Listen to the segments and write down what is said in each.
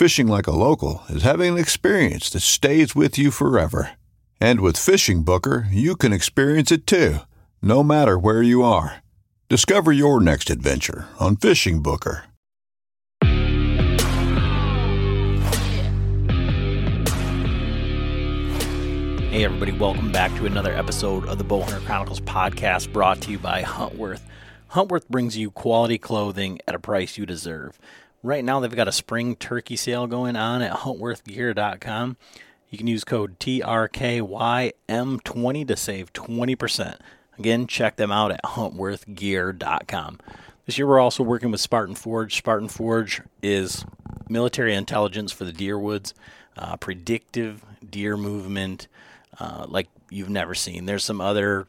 Fishing like a local is having an experience that stays with you forever. And with Fishing Booker, you can experience it too, no matter where you are. Discover your next adventure on Fishing Booker. Hey, everybody, welcome back to another episode of the Bowhunter Chronicles podcast brought to you by Huntworth. Huntworth brings you quality clothing at a price you deserve. Right now, they've got a spring turkey sale going on at huntworthgear.com. You can use code TRKYM20 to save 20%. Again, check them out at huntworthgear.com. This year, we're also working with Spartan Forge. Spartan Forge is military intelligence for the deer woods, uh, predictive deer movement uh, like you've never seen. There's some other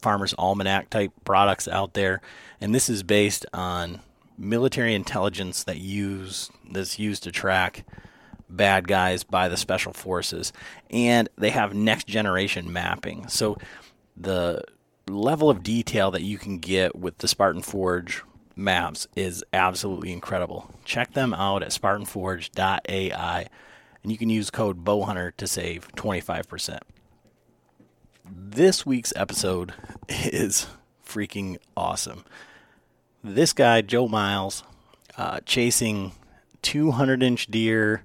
Farmer's Almanac type products out there, and this is based on military intelligence that use that's used to track bad guys by the special forces and they have next generation mapping. So the level of detail that you can get with the Spartan Forge maps is absolutely incredible. Check them out at spartanforge.ai and you can use code bowhunter to save 25% this week's episode is freaking awesome this guy, Joe Miles, uh, chasing 200 inch deer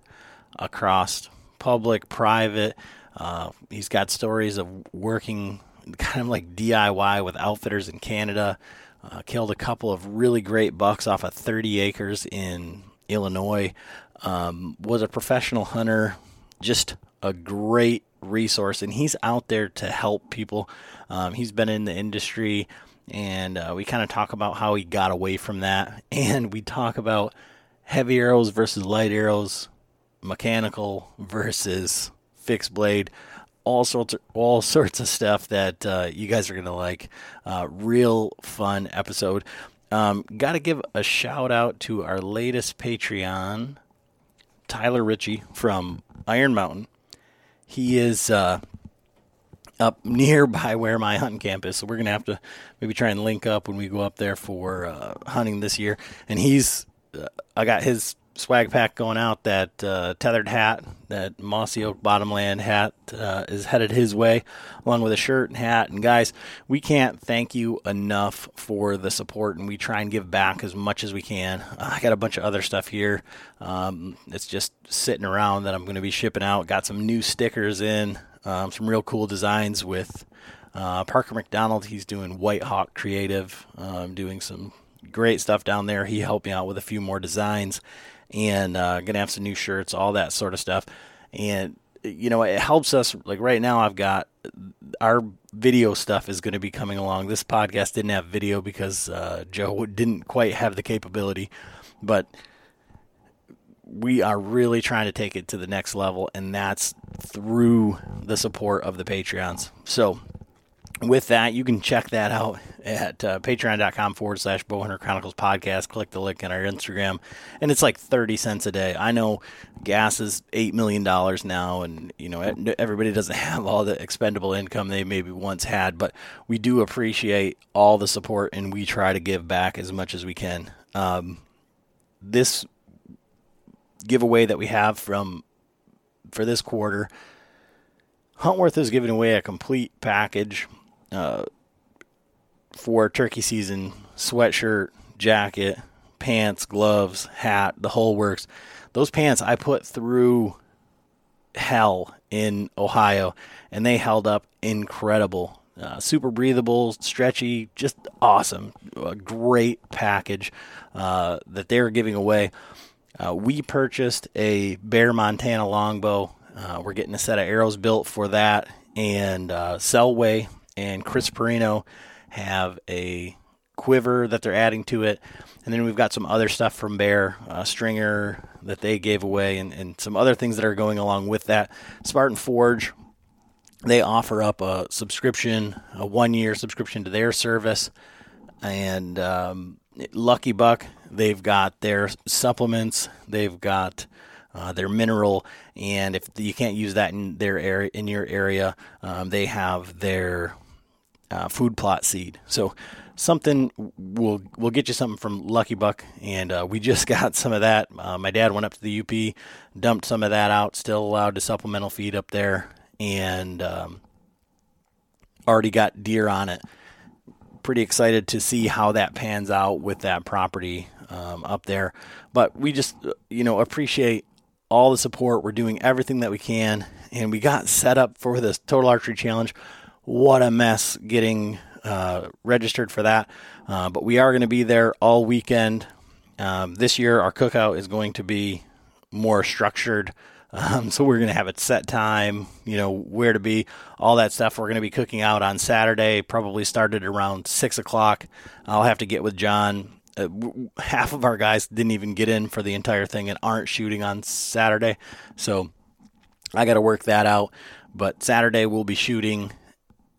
across public, private. Uh, he's got stories of working kind of like DIY with outfitters in Canada. Uh, killed a couple of really great bucks off of 30 acres in Illinois. Um, was a professional hunter, just a great resource, and he's out there to help people. Um, he's been in the industry and uh, we kind of talk about how he got away from that, and we talk about heavy arrows versus light arrows, mechanical versus fixed blade, all sorts of all sorts of stuff that uh, you guys are gonna like. Uh, real fun episode. Um, Got to give a shout out to our latest Patreon, Tyler Ritchie from Iron Mountain. He is uh, up nearby where my hunting camp is. So we're gonna have to maybe try and link up when we go up there for uh, hunting this year. And he's, uh, I got his swag pack going out. That uh, Tethrd hat, that mossy oak bottomland hat, uh, is headed his way, along with a shirt and hat. And guys, we can't thank you enough for the support, and we try and give back as much as we can. I got a bunch of other stuff here. Um, it's just sitting around that I'm to be shipping out. Got some new stickers in um, some real cool designs with uh, Parker McDonald. He's doing White Hawk Creative, um, doing some great stuff down there. He helped me out with a few more designs, and uh, gonna have some new shirts, all that sort of stuff. And you know, it helps us. Like right now, I've got our video stuff is going to be coming along. This podcast didn't have video because uh, Joe didn't quite have the capability, but we are really trying to take it to the next level, and that's through the support of the Patreons. So with that, you can check that out at uh, patreon.com forward slash Bowhunter Chronicles podcast. Click the link on our Instagram, and it's like 30 cents a day. I know gas is $8 million now, and, you know, everybody doesn't have all the expendable income they maybe once had, but we do appreciate all the support, and we try to give back as much as we can. Um, this giveaway that we have from for this quarter, Huntworth is giving away a complete package uh, for turkey season sweatshirt, jacket, pants, gloves, hat, the whole works. Those pants I put through hell in Ohio and they held up incredible. Uh, super breathable, stretchy, just awesome. A great package uh, that they were giving away. Uh, we purchased a Bear Montana longbow. Uh, we're getting a set of arrows built for that. And uh, Selway and Chris Perino have a quiver that they're adding to it. And then we've got some other stuff from Bear, uh, Stringer that they gave away, and, and some other things that are going along with that. Spartan Forge, they offer up a subscription, a one year subscription to their service. And um, Lucky Buck, they've got their supplements, they've got uh, their mineral, and if you can't use that in their area, in your area, um, they have their uh, food plot seed. So something will will get you something from Lucky Buck, and uh, we just got some of that. Uh, my dad went up to the UP, dumped some of that out. Still allowed to supplemental feed up there, and um, already got deer on it. Pretty excited to see how that pans out with that property um, up there. But we just you know appreciate all the support. We're doing everything that we can, and we got set up for this total archery challenge what a mess getting uh, registered for that. Uh, but we are going to be there all weekend. Um, this year, our cookout is going to be more structured. Um, so we're going to have a set time, you know, where to be, all that stuff. We're going to be cooking out on Saturday, probably started around six o'clock. I'll have to get with John. Uh, half of our guys didn't even get in for the entire thing and aren't shooting on Saturday. So I got to work that out. But Saturday we'll be shooting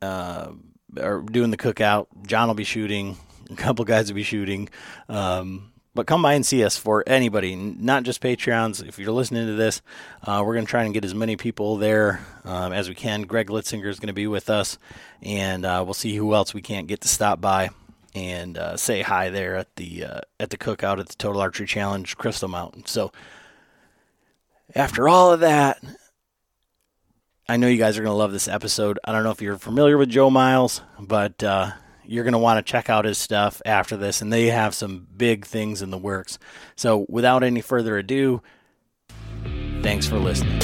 uh, are doing the cookout. John will be shooting. A couple guys will be shooting. Um, but come by and see us for anybody, not just Patreons. If you're listening to this, uh, we're going to try and get as many people there um, as we can. Greg Litzinger is going to be with us, and uh, we'll see who else we can't get to stop by and uh, say hi there at the uh, at the cookout at the Total Archery Challenge Crystal Mountain. So after all of that, I know you guys are going to love this episode. I don't know if you're familiar with Joe Miles, but uh, you're going to want to check out his stuff after this, and they have some big things in the works. So, without any further ado, thanks for listening.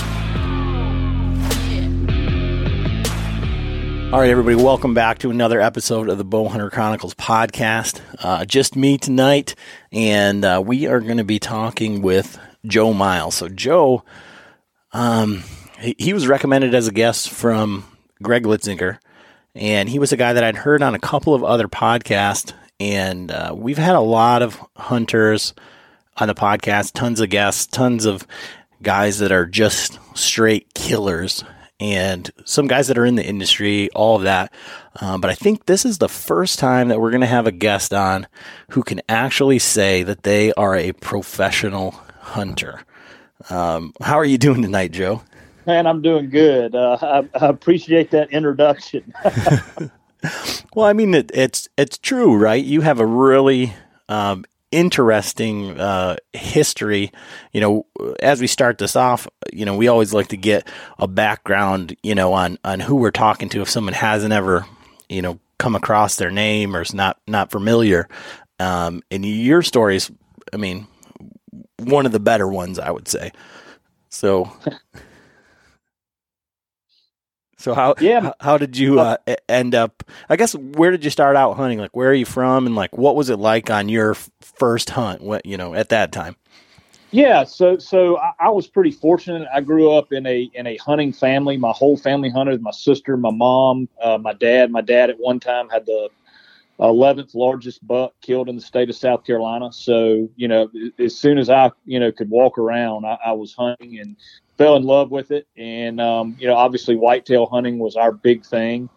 All right, everybody, welcome back to another episode of the Bowhunter Chronicles podcast. Uh, just me tonight, and uh, we are going to be talking with Joe Miles. So, Joe, um, he, he was recommended as a guest from Greg Litzinger, and he was a guy that I'd heard on a couple of other podcasts. And uh, we've had a lot of hunters on the podcast, tons of guests, tons of guys that are just straight killers, and some guys that are in the industry, all of that. Um, but I think this is the first time that we're going to have a guest on who can actually say that they are a professional hunter. Um, how are you doing tonight, Joe? Man, I'm doing good. Uh, I, I, appreciate that introduction. well, I mean, it, it's it's true, right? You have a really um, interesting uh, history. You know, as we start this off, you know, we always like to get a background, you know, on on who we're talking to if someone hasn't ever, you know, come across their name or is not not familiar. Um, and your stories, I mean, one of the better ones, I would say. So. So how yeah how, did you uh, end up? I guess where did you start out hunting? Like where are you from, and like what was it like on your first hunt? What you know at that time? Yeah, so so I, I, was pretty fortunate. I grew up in a in a hunting family. My whole family hunted. My sister, my mom, uh, my dad. My dad at one time had the 11th largest buck killed in the state of South Carolina. So you know, as soon as I you know could walk around, I, I was hunting and fell in love with it. And, um, you know, obviously whitetail hunting was our big thing.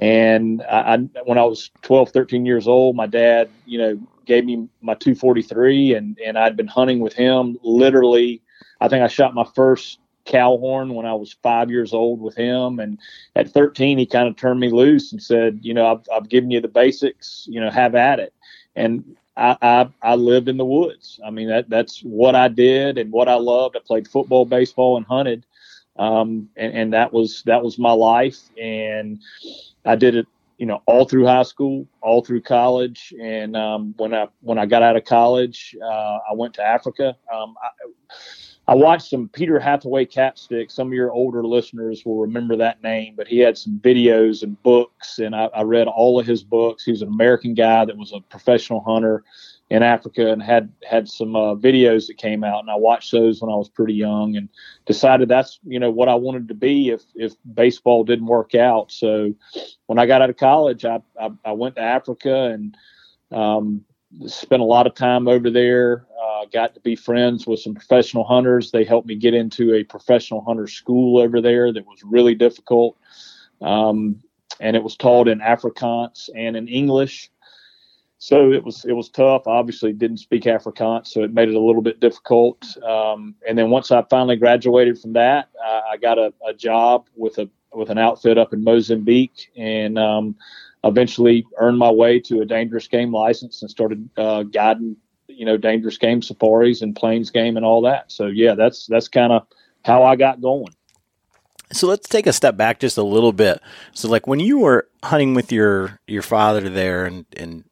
And I, I, when I was 12, 13 years old, my dad, you know, gave me my 243 and, and I'd been hunting with him literally. I think I shot my first cow horn when I was five years old with him. And at 13, he kind of turned me loose and said, you know, I've, I've given you the basics, you know, have at it. And I, I, I lived in the woods. I mean, that, that's what I did and what I loved. I played football, baseball, and hunted. Um, and, and that was, that was my life. And I did it, you know, all through high school, all through college. And, um, when I, when I got out of college, uh, I went to Africa. Um, I, I watched some Peter Hathaway Capstick. Some of your older listeners will remember that name, but he had some videos and books, and I, I read all of his books. He was an American guy that was a professional hunter in Africa and had had some uh, videos that came out, and I watched those when I was pretty young, and decided that's you know what I wanted to be if if baseball didn't work out. So when I got out of college, I I, I went to Africa and um, spent a lot of time over there. Uh, got to be friends with some professional hunters. They helped me get into a professional hunter school over there that was really difficult. Um, and it was taught in Afrikaans and in English. So it was it was tough. Obviously, didn't speak Afrikaans, so it made it a little bit difficult. Um, and then once I finally graduated from that, uh, I got a, a, job with a with an outfit up in Mozambique, and um, eventually earned my way to a dangerous game license and started uh, guiding, you know, dangerous game safaris and plains game and all that. So yeah, that's that's kind of how I got going. So let's take a step back just a little bit. So like when you were hunting with your your father there, and and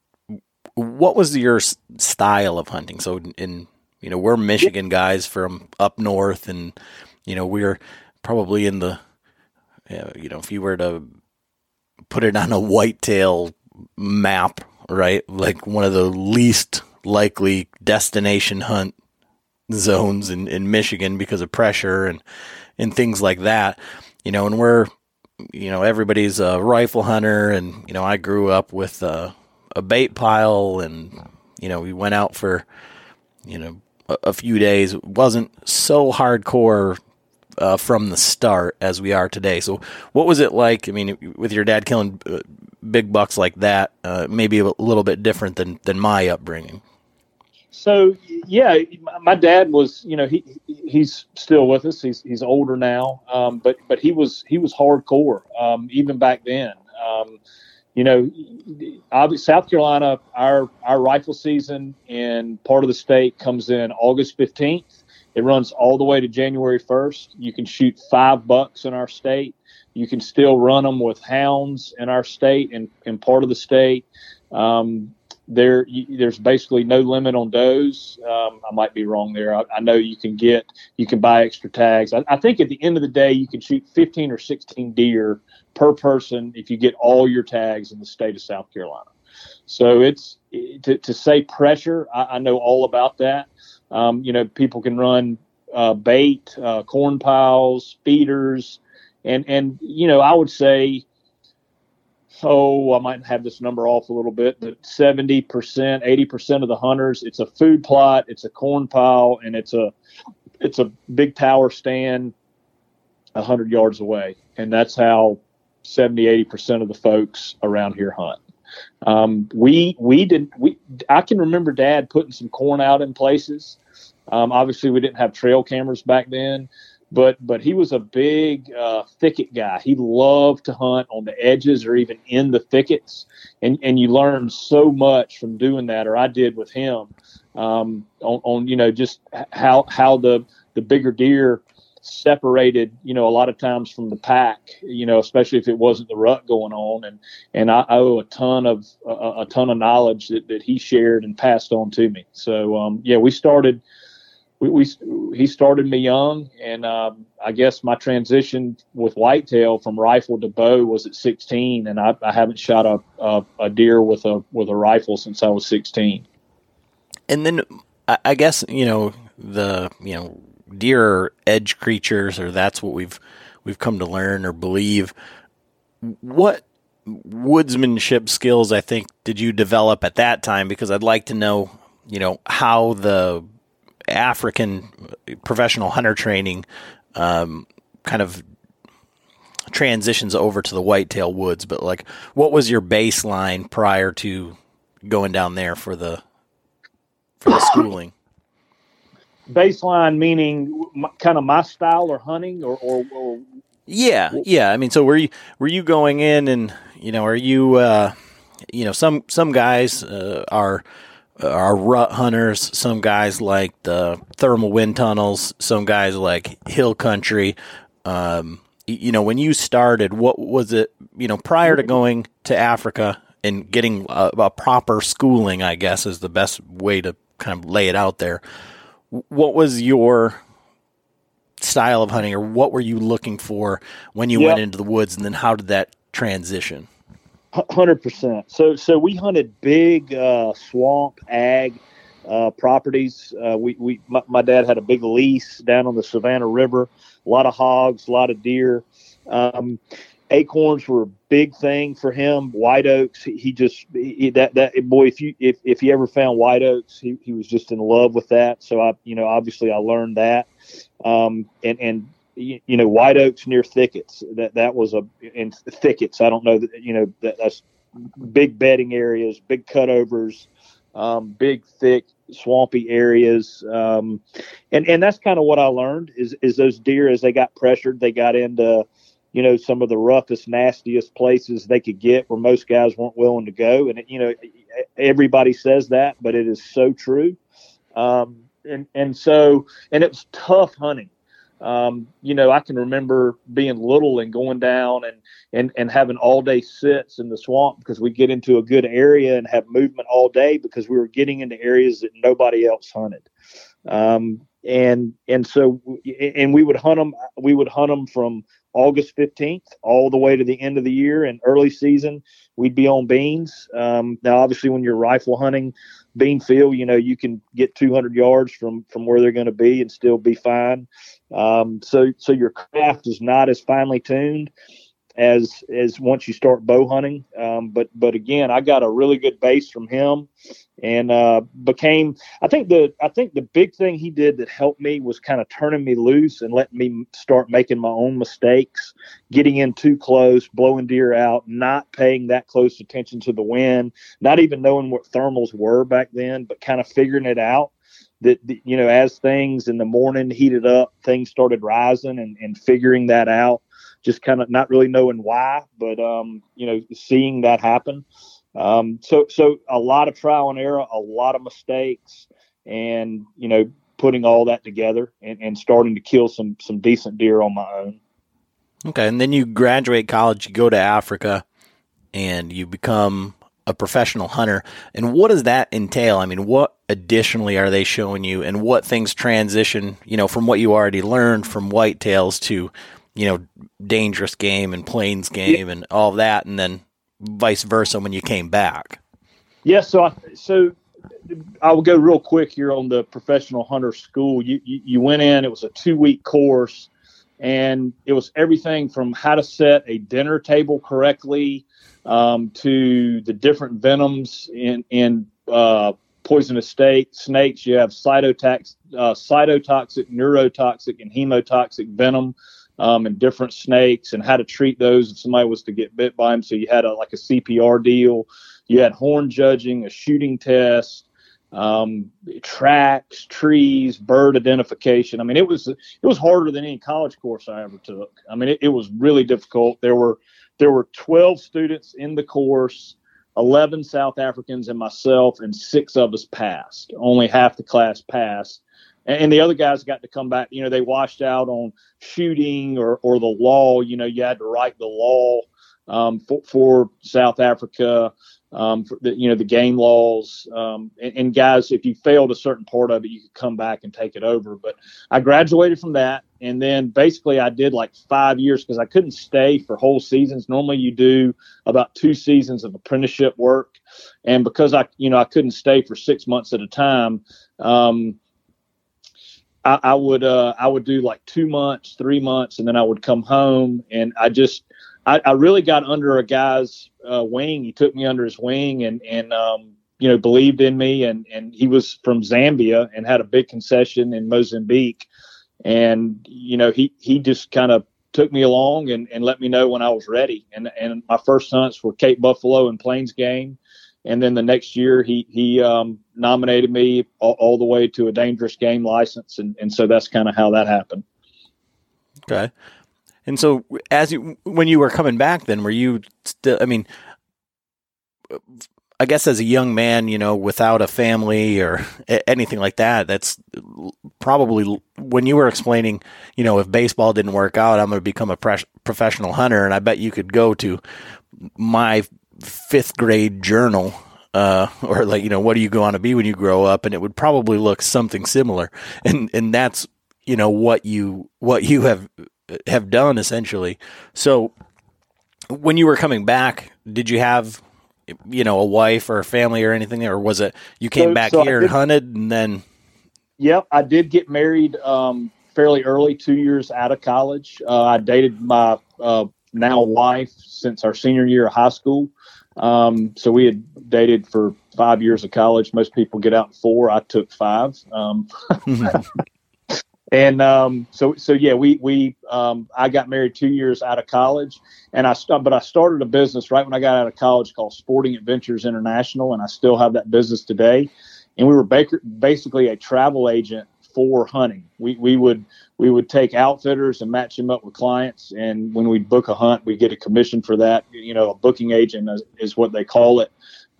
what was your style of hunting? So in you know we're Michigan guys from up north, and you know we're probably in the you know if you were to put it on a whitetail map, right? Like one of the least likely destination hunt zones in, in Michigan because of pressure and, and things like that. You know, and we're, you know, everybody's a rifle hunter and, you know, I grew up with a, a bait pile and, you know, we went out for, you know, a, a few days. It wasn't so hardcore uh, from the start as we are today. So, what was it like? I mean, with your dad killing uh, big bucks like that, uh, maybe a little bit different than than my upbringing. So, yeah, my dad was, you know, he he's still with us. He's he's older now, um, but but he was he was hardcore um, even back then. Um, you know, South Carolina, our our rifle season in part of the state comes in August fifteenth it runs all the way to January 1st. You can shoot five bucks in our state. You can still run them with hounds in our state and, and part of the state. Um, there, there's basically no limit on does. Um, I might be wrong there. I, I, know you can get, you can buy extra tags. I, I, think at the end of the day, you can shoot 15 or 16 deer per person if you get all your tags in the state of South Carolina. So it's to, to say pressure. I, I know all about that. Um, you know, people can run uh, bait, uh, corn piles, feeders, and and you know, I would say, oh, I might have this number off a little bit, but seventy percent, eighty percent of the hunters, it's a food plot, it's a corn pile, and it's a it's a big tower stand hundred yards away, and that's how 70 80 percent of the folks around here hunt um, we we did we I can remember Dad putting some corn out in places um, obviously, we didn't have trail cameras back then, but but he was a big uh, thicket guy. He loved to hunt on the edges or even in the thickets, and and you learn so much from doing that. Or I did with him um, on, on you know just how how the the bigger deer separated, you know, a lot of times from the pack, you know, especially if it wasn't the rut going on. And, and I owe a ton of, a, a ton of knowledge that, that he shared and passed on to me. So, um, yeah, we started, we, we he started me young, and um, I guess my transition with whitetail from rifle to bow was at 16, and I, I haven't shot a, a, a deer with a with a rifle since I was 16. And then I guess you know the you know deer edge creatures, or that's what we've we've come to learn or believe. What woodsmanship skills I think did you develop at that time? Because I'd like to know, you know, how the African professional hunter training um, kind of transitions over to the whitetail woods, but like, what was your baseline prior to going down there for the for the schooling? Baseline meaning kind of my style or hunting or, or, or yeah, yeah. I mean, so were you were you going in and you know are you uh, you know some some guys uh, are are rut hunters. Some guys like the thermal wind tunnels. Some guys like hill country. Um, you know, when you started, what was it? You know, prior to going to Africa and getting a, a proper schooling, I guess is the best way to kind of lay it out there. What was your style of hunting, or what were you looking for when you yep. went into the woods, and then how did that transition? Hundred percent. So, so we hunted big uh, swamp ag uh, properties. Uh, we, we, my, my, dad had a big lease down on the Savannah River. A lot of hogs, a lot of deer. Um, acorns were a big thing for him. White oaks, he, he just he, that that boy. If you if if he ever found white oaks, he, he was just in love with that. So I, you know, obviously I learned that. Um, and and you, you know, white oaks near thickets. That that was a in thickets. I don't know that you know that that's big bedding areas, big cutovers, um, big thick swampy areas um, and and that's kind of what i learned is is those deer as they got pressured they got into you know, some of the roughest, nastiest places they could get where most guys weren't willing to go. And, you know, everybody says that, but it is so true. Um, and, and so, and it was tough hunting. Um, you know, I can remember being little and going down and, and, and having all day sits in the swamp because we get into a good area and have movement all day because we were getting into areas that nobody else hunted. Um, and, and so, and we would hunt them, we would hunt them from August 15th all the way to the end of the year and early season, we'd be on beans. Um, now, obviously, when you're rifle hunting bean field, you know, you can get 200 yards from, from where they're going to be and still be fine. Um, so, so your craft is not as finely tuned as as once you start bow hunting. Um, but but again, I got a really good base from him, and uh, became. I think the I think the big thing he did that helped me was kind of turning me loose and letting me start making my own mistakes, getting in too close, blowing deer out, not paying that close attention to the wind, not even knowing what thermals were back then, but kind of figuring it out that you know as things in the morning heated up things started rising and, and figuring that out just kind of not really knowing why, but um, you know, seeing that happen. Um, so so a lot of trial and error, a lot of mistakes, and you know, putting all that together and, and starting to kill some some decent deer on my own. Okay, and then you graduate college, you go to Africa, and you become a professional hunter. And what does that entail? I mean, what additionally are they showing you, and what things transition, you know, from what you already learned from whitetails to you know, dangerous game and plains game yeah. and all that, and then vice versa when you came back. Yeah, so I, so I will go real quick here on the professional hunter school. You, you, you went in; it was a two week course, and it was everything from how to set a dinner table correctly um, to the different venoms in in uh, poisonous state snakes. You have cytotoxic, uh, cytotoxic, neurotoxic, and hemotoxic venom um, and different snakes and how to treat those if somebody was to get bit by them. So you had a, like a CPR deal, you had horn judging, a shooting test, um, tracks, trees, bird identification. I mean, it was it was harder than any college course I ever took. I mean, it, it was really difficult. There were there were 12 students in the course. 11 South Africans and myself, and six of us passed. Only half the class passed and, the other guys got to come back. You know, they washed out on shooting or or the law. You know, you had to write the law um, for, for, South Africa. Um, for the, you know the game laws um, and, and, guys if you failed a certain part of it you could come back and take it over but i graduated from that and then basically i did like five years because i couldn't stay for whole seasons normally you do about two seasons of apprenticeship work and because i you know i couldn't stay for six months at a time um, I, I would uh, I would do like two months, three months, and then I would come home, and I just I, I really got under a guy's uh, wing. He took me under his wing, and and um, you know believed in me, and and he was from Zambia and had a big concession in Mozambique, and you know he he just kind of took me along and, and let me know when I was ready. And and my first hunts were Cape Buffalo and Plains Game, and then the next year he he um, nominated me all, all, the way to a dangerous game license, and and so that's kind of how that happened. Okay, and so as you when you were coming back, then were you still? I mean, I guess as a young man, you know, without a family or anything like that, that's probably when you were explaining, you know, if baseball didn't work out, I'm going to become a pre- professional hunter. And I bet you could go to my fifth grade journal, uh, or like, you know, what do you go on to be when you grow up? And it would probably look something similar. And, and that's, you know, what you, what you have, have done essentially. So when you were coming back, did you have you know, a wife or a family or anything, or was it you came so, back so here did, and hunted and then? Yep, I did get married um, fairly early, two years out of college. Uh, I dated my uh, now wife since our senior year of high school. Um, so we had dated for five years of college. Most people get out in four. I took five. Um, and um, so so yeah, we we um, I got married two years out of college, and I st- but I started a business right when I got out of college called Sporting Adventures International, and I still have that business today. And we were baker- basically a travel agent for hunting. We we would we would take outfitters and match them up with clients, and when we book a hunt, we get a commission for that. You know, a booking agent is, is what they call it.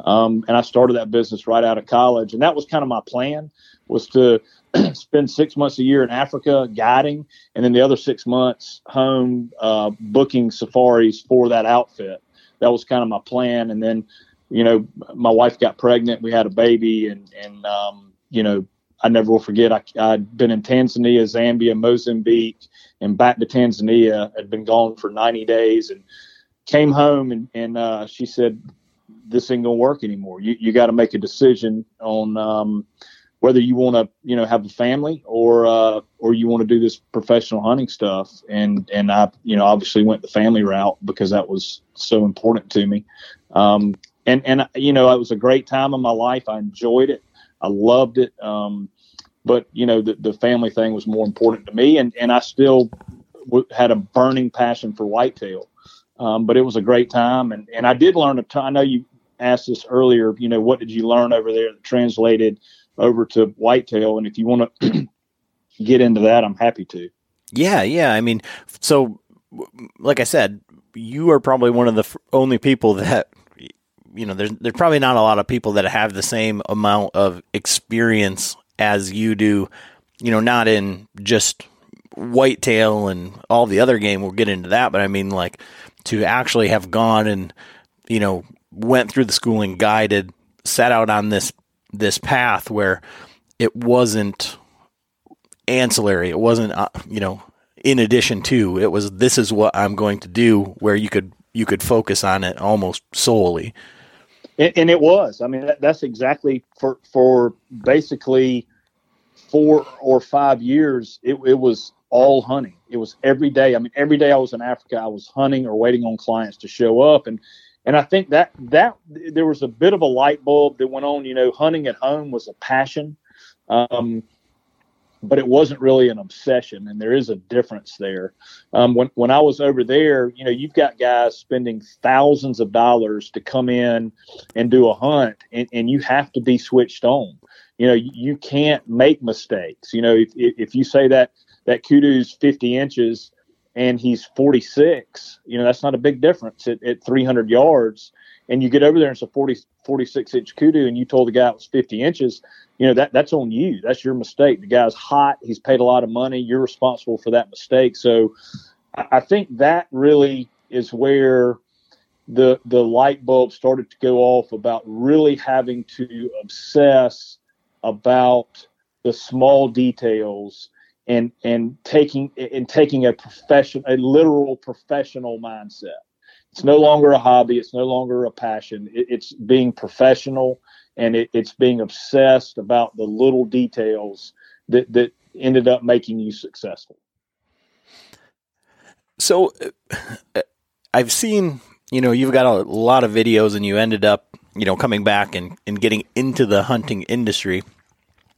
Um, and I started that business right out of college, and that was kind of my plan was to spend six months a year in Africa guiding, and then the other six months home uh, booking safaris for that outfit. That was kind of my plan. And then, you know, my wife got pregnant. We had a baby, and and um, you know, I never will forget. I, I'd been in Tanzania, Zambia, Mozambique, and back to Tanzania. Had been gone for 90 days, and came home, and and uh, she said, "This ain't gonna work anymore. You you got to make a decision on." Um, whether you want to you know have a family or uh, or you want to do this professional hunting stuff and and I you know obviously went the family route because that was so important to me um, and and you know it was a great time in my life I enjoyed it I loved it um, but you know the, the family thing was more important to me and and I still w- had a burning passion for whitetail um, but it was a great time and and I did learn a ton I know you asked this earlier you know what did you learn over there that translated over to whitetail. And if you want to get into that, I'm happy to. Yeah, yeah. I mean, so like I said, you are probably one of the only people that you know. There's there's probably not a lot of people that have the same amount of experience as you do. You know, not in just whitetail and all the other game. We'll get into that, but I mean, like to actually have gone and you know went through the schooling, guided, set out on this this path where it wasn't ancillary. It wasn't, uh, you know, in addition to. It was this is what I'm going to do. Where you could you could focus on it almost solely. And, it was. I mean, that, that's exactly for for basically four or five years. It, it was all hunting. It was every day. I mean, every day I was in Africa, I was hunting or waiting on clients to show up, and and I think that that there was a bit of a light bulb that went on. You know, hunting at home was a passion, um, but it wasn't really an obsession. And there is a difference there. Um, when when I was over there, you know, you've got guys spending thousands of dollars to come in and do a hunt, and, and you have to be switched on. You know, you, you can't make mistakes. You know, if if you say that that kudu's 50 inches and he's 46, you know, that's not a big difference at, at 300 yards. And you get over there and it's a 40, 46 inch kudu, and you told the guy it was 50 inches, you know, that that's on you. That's your mistake. The guy's hot. He's paid a lot of money. You're responsible for that mistake. So I, think that really is where the the light bulb started to go off about really having to obsess about the small details and and taking and taking a profession a literal professional mindset it's no longer a hobby. It's no longer a passion. It, it's being professional and it, it's being obsessed about the little details that that ended up making you successful. So uh, i've seen you know you've got a lot of videos and you ended up you know coming back and, and getting into the hunting industry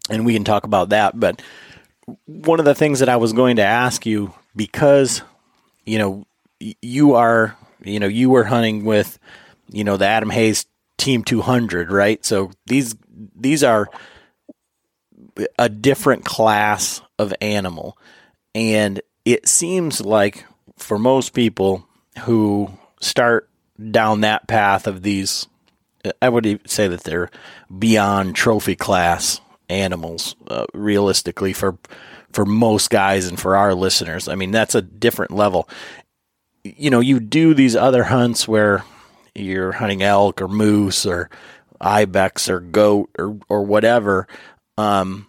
and we can talk about that. But one of the things that I was going to ask you because you know, you are, you know, you were hunting with, you know, the Adam Hayes Team 200, right? So these these are a different class of animal, and it seems like for most people who start down that path of these, I would say that they're beyond trophy class animals, uh, realistically for for most guys and for our listeners. I mean, that's a different level. You know, you do these other hunts where you're hunting elk or moose or ibex or goat or or whatever. Um,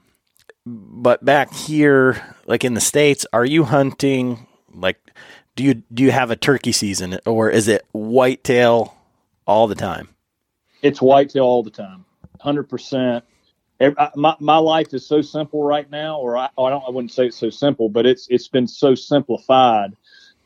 but back here, like in the states, are you hunting like do you do you have a turkey season or is it whitetail all the time? It's whitetail all the time, hundred percent. My my life is so simple right now, or I, I don't I wouldn't say it's so simple, but it's it's been so simplified.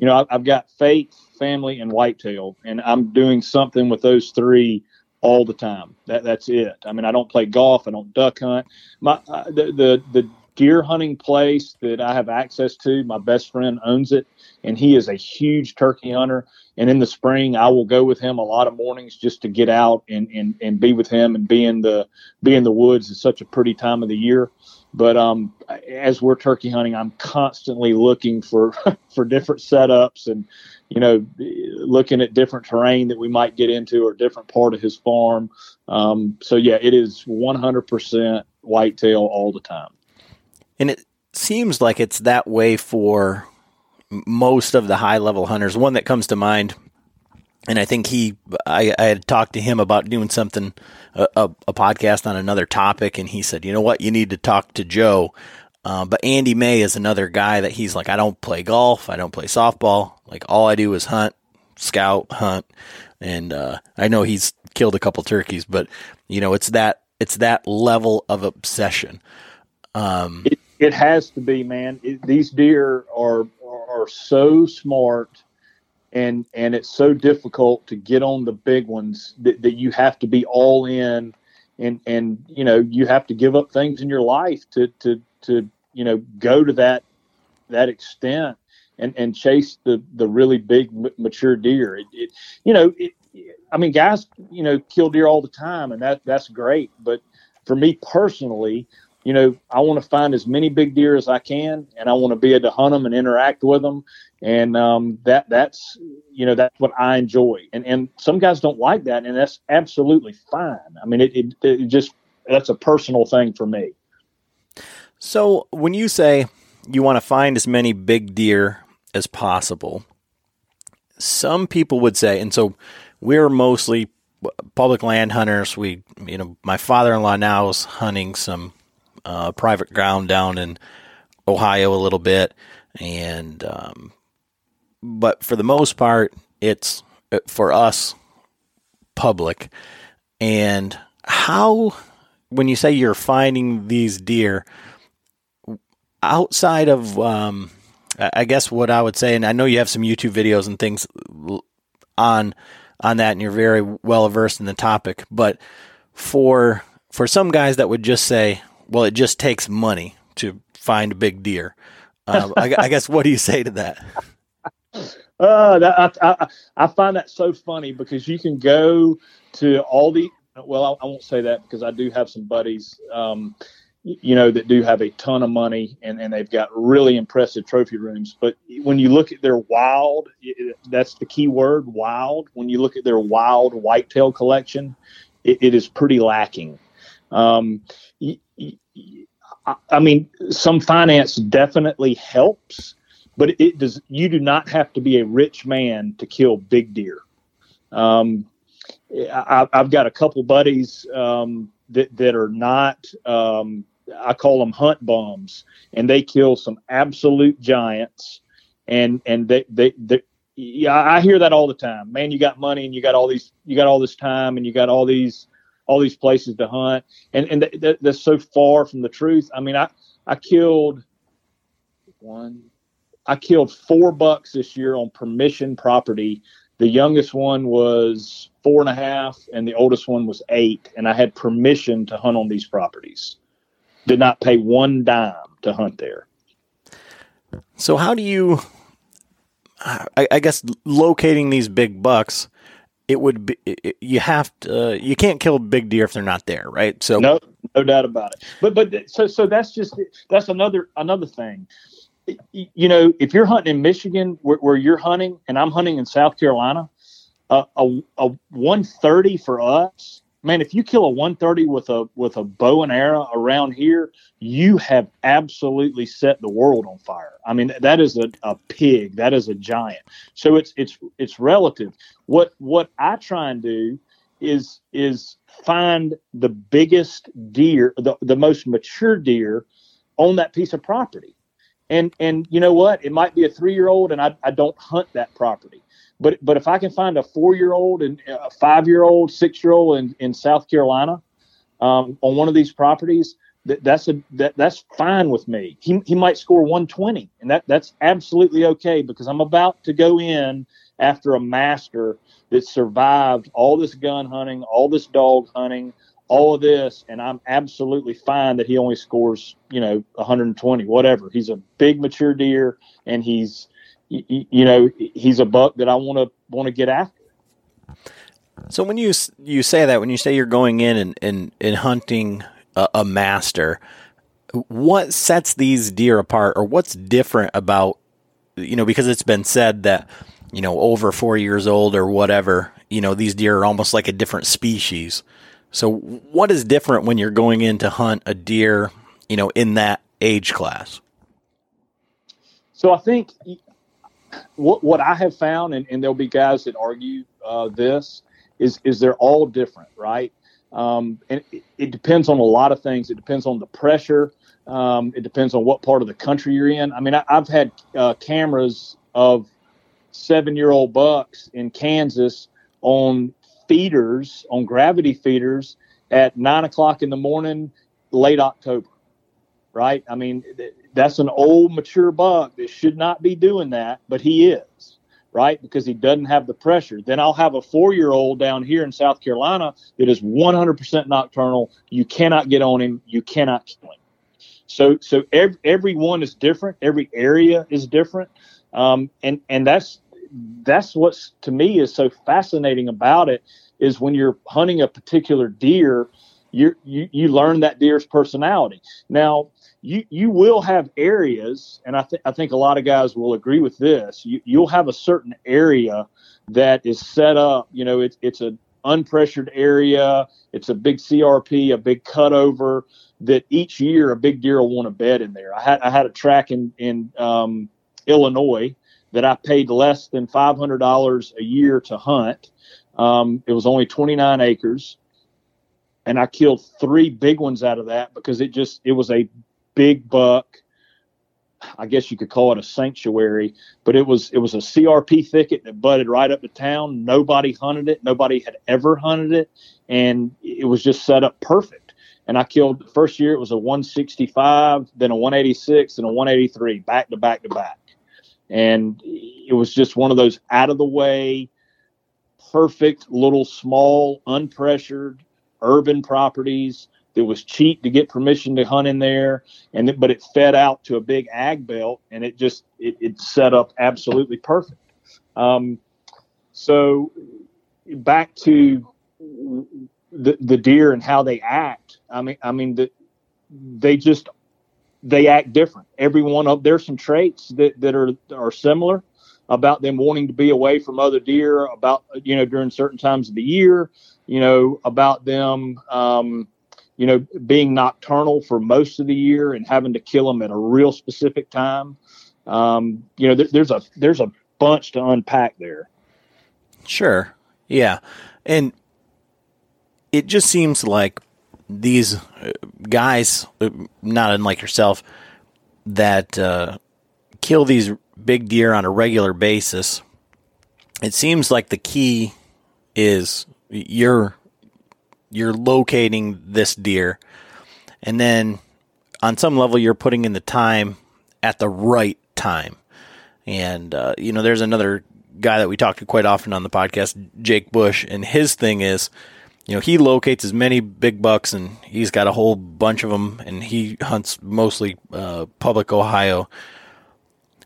You know, I've got faith, family, and whitetail, and I'm doing something with those three all the time. That that's it. I mean, I don't play golf. I don't duck hunt. My uh, the, the the deer hunting place that I have access to. My best friend owns it, and he is a huge turkey hunter. And in the spring, I will go with him a lot of mornings just to get out and and, and be with him and be in the be in the woods. It's such a pretty time of the year. But um, as we're turkey hunting, I'm constantly looking for for different setups and you know, looking at different terrain that we might get into or different part of his farm. Um, so yeah, it is 100% whitetail all the time. And it seems like it's that way for most of the high level hunters. One that comes to mind, and I think he, I, I had talked to him about doing something, a, a, a, podcast on another topic, and he said, you know what, you need to talk to Joe. Uh, but Andy May is another guy that he's like, I don't play golf, I don't play softball, like all I do is hunt, scout, hunt, and uh, I know he's killed a couple turkeys, but you know it's that it's that level of obsession. Um, it, it has to be, man. It, these deer are are so smart, and and it's so difficult to get on the big ones that, that you have to be all in, and and you know you have to give up things in your life to to to you know go to that that extent and and chase the the really big mature deer. It, it you know, it, I mean, guys, you know, kill deer all the time, and that that's great. But for me personally, you know, I want to find as many big deer as I can, and I want to be able to hunt them and interact with them, and um, that that's you know that's what I enjoy. And and some guys don't like that, and that's absolutely fine. I mean, it, it, it just that's a personal thing for me. So when you say you want to find as many big deer as possible. Some people would say, and so we're mostly public land hunters. We, you know, my father-in-law now is hunting some uh, private ground down in Ohio a little bit, and um, but for the most part, it's uh, for us public. And how, when you say you're finding these deer outside of um, I guess what I would say, and I know you have some YouTube videos and things on on that, and you're very well versed in the topic. But for for some guys that would just say, "Well, it just takes money to find a big deer," uh, I, I, guess what do you say to that? Uh, that, I, I, I find that so funny because you can go to all the well, I, I, won't say that because I do have some buddies um, you know, that do have a ton of money and, and they've got really impressive trophy rooms. But when you look at their wild, that's the key word, wild. When you look at their wild whitetail collection, it, it is pretty lacking. Um, I mean, some finance definitely helps, but it does. You do not have to be a rich man to kill big deer. Um, I, have got a couple buddies um, that that are not um, I call them hunt bums, and they kill some absolute giants. And and they they, they yeah, I hear that all the time. Man, you got money and you got all these, you got all this time and you got all these, all these places to hunt, and and th- th- that's so far from the truth. I mean, I I killed one, I killed four bucks this year on permission property. The youngest one was four and a half, and the oldest one was eight, and I had permission to hunt on these properties did not pay one dime to hunt there. So how do you I, I guess locating these big bucks, it would be it, you have to uh, you can't kill big deer if they're not there, right? So no, no doubt about it. But but so so that's just that's another another thing. You know, if you're hunting in Michigan where, where you're hunting, and I'm hunting in South Carolina, uh, a a 130 for us man, if you kill a 130 with a with a bow and arrow around here, you have absolutely set the world on fire. I mean, that is a, a pig. That is a giant. So it's it's it's relative. What what I try and do is is find the biggest deer, the, the most mature deer on that piece of property. And and you know what? It might be a three year old, and I, I don't hunt that property. But but if I can find a four year old and a five year old, six year old in, in South Carolina um, on one of these properties, that, that's a that, that's fine with me. He, he might score 120, and that that's absolutely okay because I'm about to go in after a master that survived all this gun hunting, all this dog hunting, all of this, and I'm absolutely fine that he only scores, you know, 120, whatever. He's a big mature deer, and he's you, you know, he's a buck that I want to want to get after. So when you you say that, when you say you're going in and and, and hunting a, a master, what sets these deer apart, or what's different about you know because it's been said that you know over four years old or whatever, you know these deer are almost like a different species. So what is different when you're going in to hunt a deer, you know, in that age class? So I think what what I have found, and, and there'll be guys that argue uh, this, is is they're all different, right? Um, and it, it, depends on a lot of things. It depends on the pressure. Um, it depends on what part of the country you're in. I mean, I, have had uh, cameras of seven year old bucks in Kansas on feeders, on gravity feeders at nine o'clock in the morning, late October, right? I mean, that's an old mature buck that should not be doing that, but he is, right? Because he doesn't have the pressure. Then I'll have a four year old down here in South Carolina that is 100% nocturnal. You cannot get on him, you cannot kill him. So, so every, every one is different. Every area is different, um, and and that's that's what's to me is so fascinating about it is when you're hunting a particular deer, you you you learn that deer's personality. Now, you you will have areas, and I think I think a lot of guys will agree with this. You you'll have a certain area that is set up. You know, it's it's a unpressured area. It's a big CRP, a big cutover. That each year a big deer will want to bed in there. I had I had a track in in um, Illinois that I paid less than five hundred dollars a year to hunt. Um, it was only twenty nine acres and I killed three big ones out of that because it just it was a big buck. I guess you could call it a sanctuary, but it was it was a CRP thicket that butted right up to town. Nobody hunted it. Nobody had ever hunted it, and it was just set up perfect. And I killed the first year. It was a 165, then a 186, and a 183, back to back to back. And it was just one of those out of the way, perfect little small, unpressured urban properties it was cheap to get permission to hunt in there, and but it fed out to a big ag belt, and it just it, it set up absolutely perfect. Um, so back to the the deer and how they act. I mean, I mean that they just they act different. Every one of there's some traits that that are are similar about them wanting to be away from other deer about you know during certain times of the year you know about them um, you know, being nocturnal for most of the year and having to kill them at a real specific time. Um, you know, there, there's a there's a bunch to unpack there. Sure. Yeah. And it just seems like these uh, guys, uh, not unlike yourself, that uh, kill these big deer on a regular basis. It seems like the key is you're you're locating this deer, and then on some level you're putting in the time at the right time. And uh, you know, there's another guy that we talk to quite often on the podcast, Jake Bush, and his thing is, you know, he locates as many big bucks, and he's got a whole bunch of them, and he hunts mostly uh, public Ohio.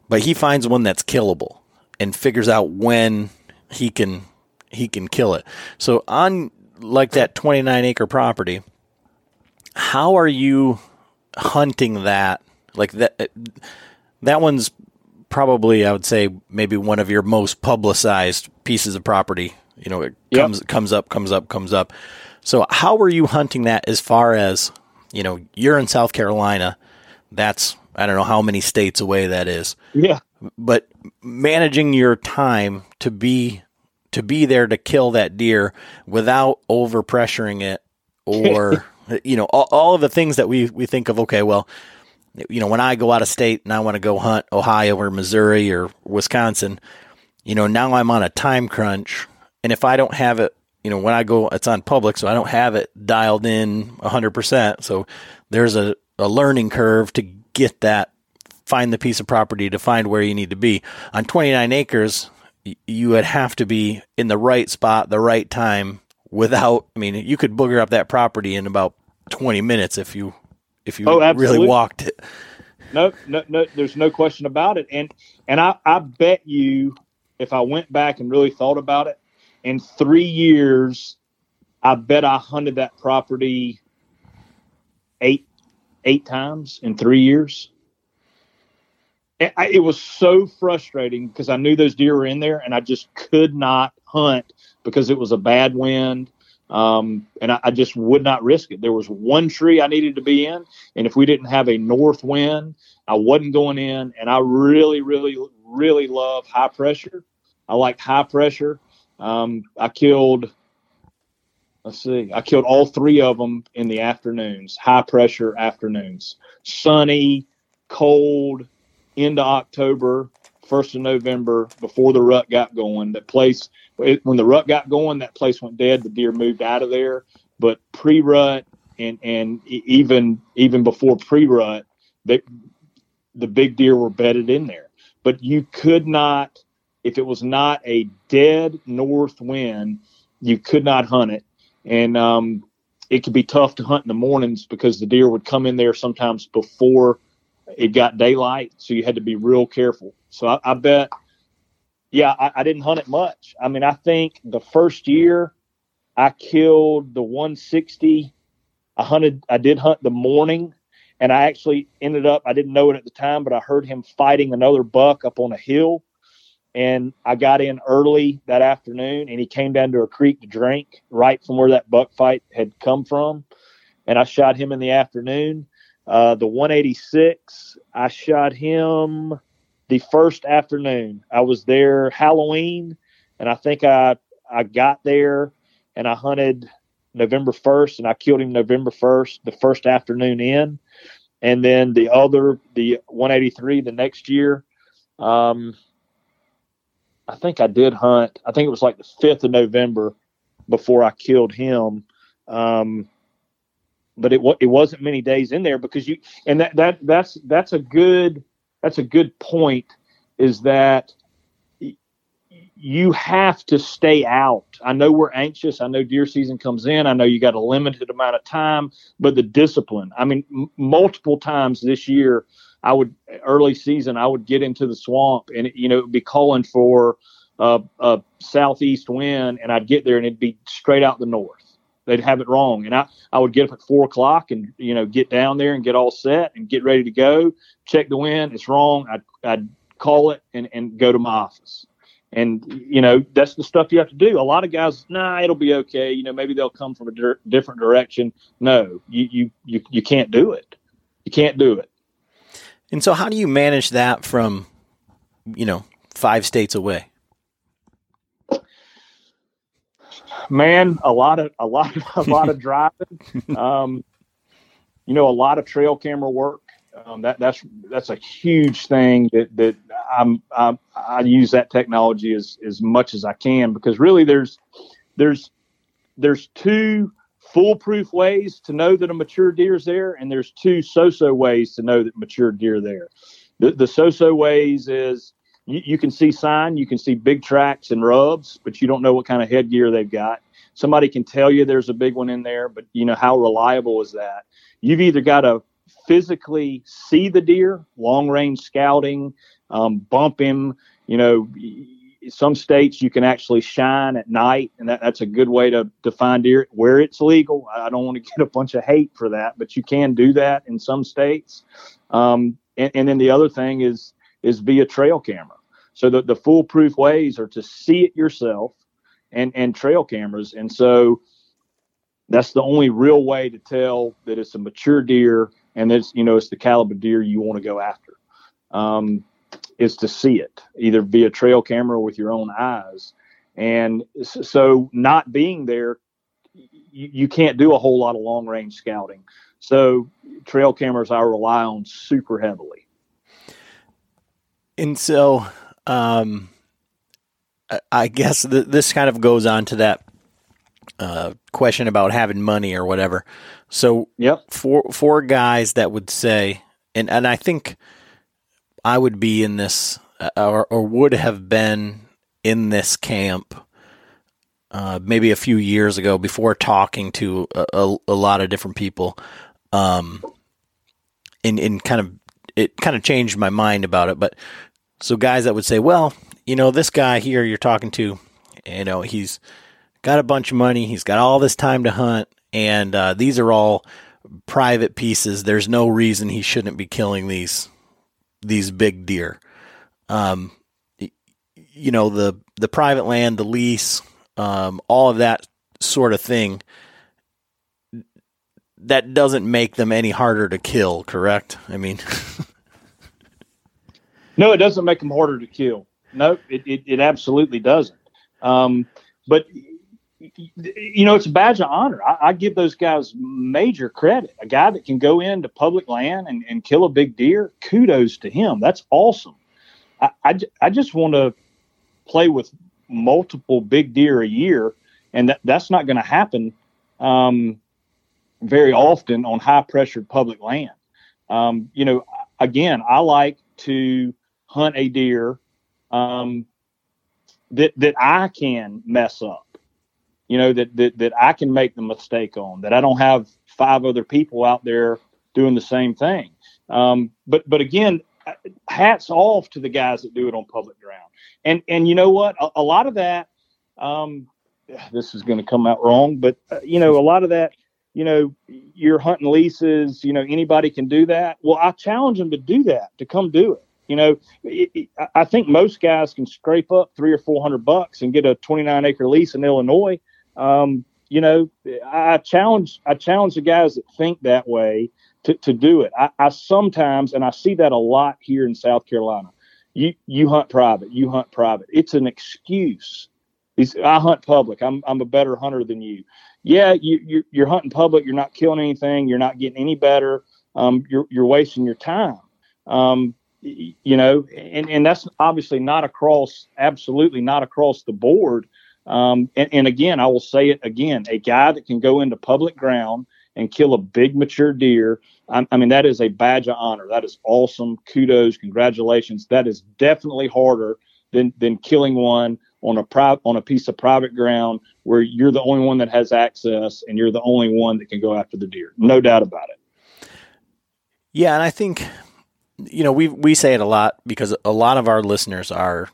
But he finds one that's killable, and figures out when he can he can kill it. So on like that 29 acre property, how are you hunting that? Like that uh, that one's probably I would say maybe one of your most publicized pieces of property. You know, it yep. comes comes up, comes up, comes up. So how are you hunting that as far as, you know, you're in South Carolina, that's I don't know how many states away that is. Yeah. But managing your time to be to be there to kill that deer without over pressuring it or you know all, all of the things that we we think of okay well you know when i go out of state and i want to go hunt ohio or missouri or wisconsin you know now i'm on a time crunch. And if i don't have it you know when i go it's on public so i don't have it dialed in 100% so there's a, a learning curve to get that find the piece of property to find where you need to be. On 29 acres you would have to be in the right spot the right time without i mean you could booger up that property in about 20 minutes if you if you oh, really walked it. No, no, no. There's no question about it. And and I, I bet you, if I went back and really thought about it, in three years, I bet I hunted that property eight eight times in three years. I, it was so frustrating because I knew those deer were in there, and I just could not hunt because it was a bad wind um, and I, I, just would not risk it. There was one tree I needed to be in, and if we didn't have a north wind, I wasn't going in. And I really, really, really love high pressure. I like high pressure. Um, I killed. Let's see. I killed all three of them in the afternoons, high pressure afternoons, sunny, cold, into October, first of November, before the rut got going. That place when the rut got going, that place went dead. The deer moved out of there. But pre-rut and and even even before pre-rut, they, the big deer were bedded in there. But you could not, if it was not a dead north wind, you could not hunt it. And um, it could be tough to hunt in the mornings because the deer would come in there sometimes before it got daylight. So you had to be real careful. So I, I bet yeah, I, I, didn't hunt it much. I mean, I think the first year I killed the 160. I hunted, I did hunt the morning, and I actually ended up, I didn't know it at the time, but I heard him fighting another buck up on a hill. And I got in early that afternoon, and he came down to a creek to drink right from where that buck fight had come from. And I shot him in the afternoon. Uh, the 186, I shot him the first afternoon. I was there Halloween, and I think I I got there and I hunted November first, and I killed him November first, the first afternoon in, and then the other the 183 the next year. Um, I think I did hunt. I think it was like the fifth of November before I killed him. Um, but it it wasn't many days in there because you and that that that's that's a good that's a good point is that you have to stay out. I know we're anxious. I know deer season comes in. I know you got a limited amount of time, but the discipline. I mean, m- multiple times this year, I would early season, I would get into the swamp and you know be calling for a, a southeast wind, and I'd get there and it'd be straight out the north they'd have it wrong. And I, I would get up at four o'clock and, you know, get down there and get all set and get ready to go, check the wind. It's wrong. I'd, I'd call it and, and go to my office. And, you know, that's the stuff you have to do. A lot of guys, nah, it'll be okay. You know, maybe they'll come from a di- different direction. No, you, you, you, you can't do it. You can't do it. And so how do you manage that from, you know, five states away? Man, a lot of a lot of, a lot of driving. Um, you know, a lot of trail camera work. Um, that that's that's a huge thing that that I'm, I'm I use that technology as as much as I can because really there's there's there's two foolproof ways to know that a mature deer is there, and there's two so-so ways to know that mature deer there. The the so-so ways is you, you can see sign, you can see big tracks and rubs, but you don't know what kind of headgear they've got. Somebody can tell you there's a big one in there, but you know how reliable is that? You've either got to physically see the deer, long range scouting, um, bump him, you know, some states you can actually shine at night, and that, that's a good way to, find deer where it's legal. I don't want to get a bunch of hate for that, but you can do that in some states. Um, and, and then the other thing is is via trail camera. So the, the foolproof ways are to see it yourself and, and trail cameras. And so that's the only real way to tell that it's a mature deer and it's, you know, it's the caliber deer you want to go after. Um, is to see it either via trail camera or with your own eyes. And so not being there, you, you can't do a whole lot of long range scouting. So trail cameras I rely on super heavily. And so, um, I guess th- this kind of goes on to that uh, question about having money or whatever. So, yep. for for guys that would say, and and I think I would be in this, uh, or or would have been in this camp. Uh, maybe a few years ago, before talking to a, a, a lot of different people, um, in in kind of it kind of changed my mind about it. But so guys that would say, well, you know, this guy here you're talking to, you know, he's got a bunch of money, he's got all this time to hunt, and uh, these are all private pieces. There's no reason he shouldn't be killing these these big deer. Um, you know, the the private land, the lease, um, all of that sort of thing. That doesn't make them any harder to kill, correct? I mean, no, it doesn't make them harder to kill. No, it, it, it absolutely doesn't. Um, but you know, it's a badge of honor. I, I, give those guys major credit. A guy that can go into public land and, and kill a big deer, kudos to him. That's awesome. I, I, I just want to play with multiple big deer a year, and that, that's not going to happen um, very often on high pressured public land. Um, you know, again, I like to hunt a deer um, that that I can mess up. You know that that that I can make the mistake on. That I don't have five other people out there doing the same thing. Um, but but again, hats off to the guys that do it on public ground. And and you know what? A, a lot of that. Um, this is going to come out wrong, but uh, you know, a lot of that you know, you're hunting leases, you know, anybody can do that. Well, I challenge them to do that, to come do it. You know, it, it, I think most guys can scrape up three or four hundred bucks and get a 29 acre lease in Illinois. Um, you know, I challenge I challenge the guys that think that way to, to do it. I, I sometimes, and I see that a lot here in South Carolina. You you hunt private, you hunt private. It's an excuse. I hunt public. I'm I'm a better hunter than you. Yeah, you you're, you're hunting public. You're not killing anything. You're not getting any better. Um, you're you're wasting your time. Um, you know, and, and that's obviously not across, absolutely not across the board. Um, and, and again, I will say it again a guy that can go into public ground and kill a big mature deer. I, I mean, that is a badge of honor. That is awesome. Kudos, congratulations. That is definitely harder than, than killing one on a private on a piece of private ground where you're the only one that has access and you're the only one that can go after the deer. No doubt about it. Yeah, and I think you know, we we say it a lot because a lot of our listeners are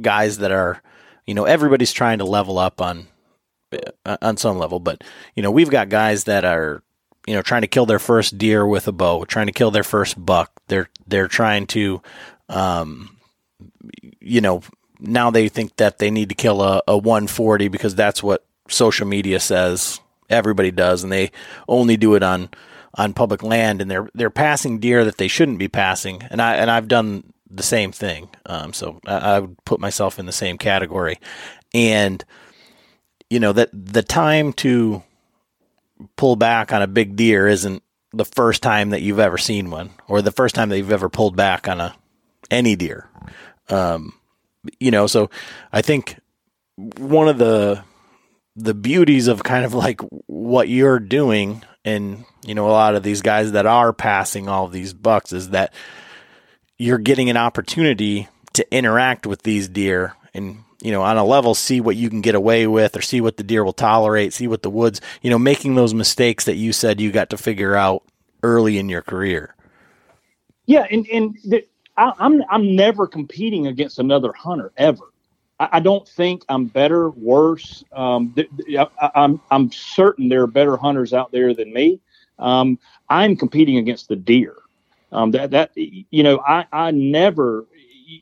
guys that are, you know, everybody's trying to level up on uh, on some level, but you know, we've got guys that are, you know, trying to kill their first deer with a bow, trying to kill their first buck. They're they're trying to, um, you know, now they think that they need to kill a, a 140 because that's what social media says everybody does, and they only do it on on public land and they're they're passing deer that they shouldn't be passing. And I and I've done the same thing. Um, so I, I would put myself in the same category. And you know that the time to pull back on a big deer isn't the first time that you've ever seen one or the first time that you've ever pulled back on a any deer. Um, you know, so I think one of the the beauties of kind of like what you're doing and you know a lot of these guys that are passing all these bucks is that you're getting an opportunity to interact with these deer and you know on a level see what you can get away with or see what the deer will tolerate see what the woods you know making those mistakes that you said you got to figure out early in your career. Yeah and and the, I, I'm I'm never competing against another hunter ever. I, I don't think I'm better, worse. Um, th- th- I, I'm I'm certain there are better hunters out there than me. Um, I'm competing against the deer. Um, that that you know, I I never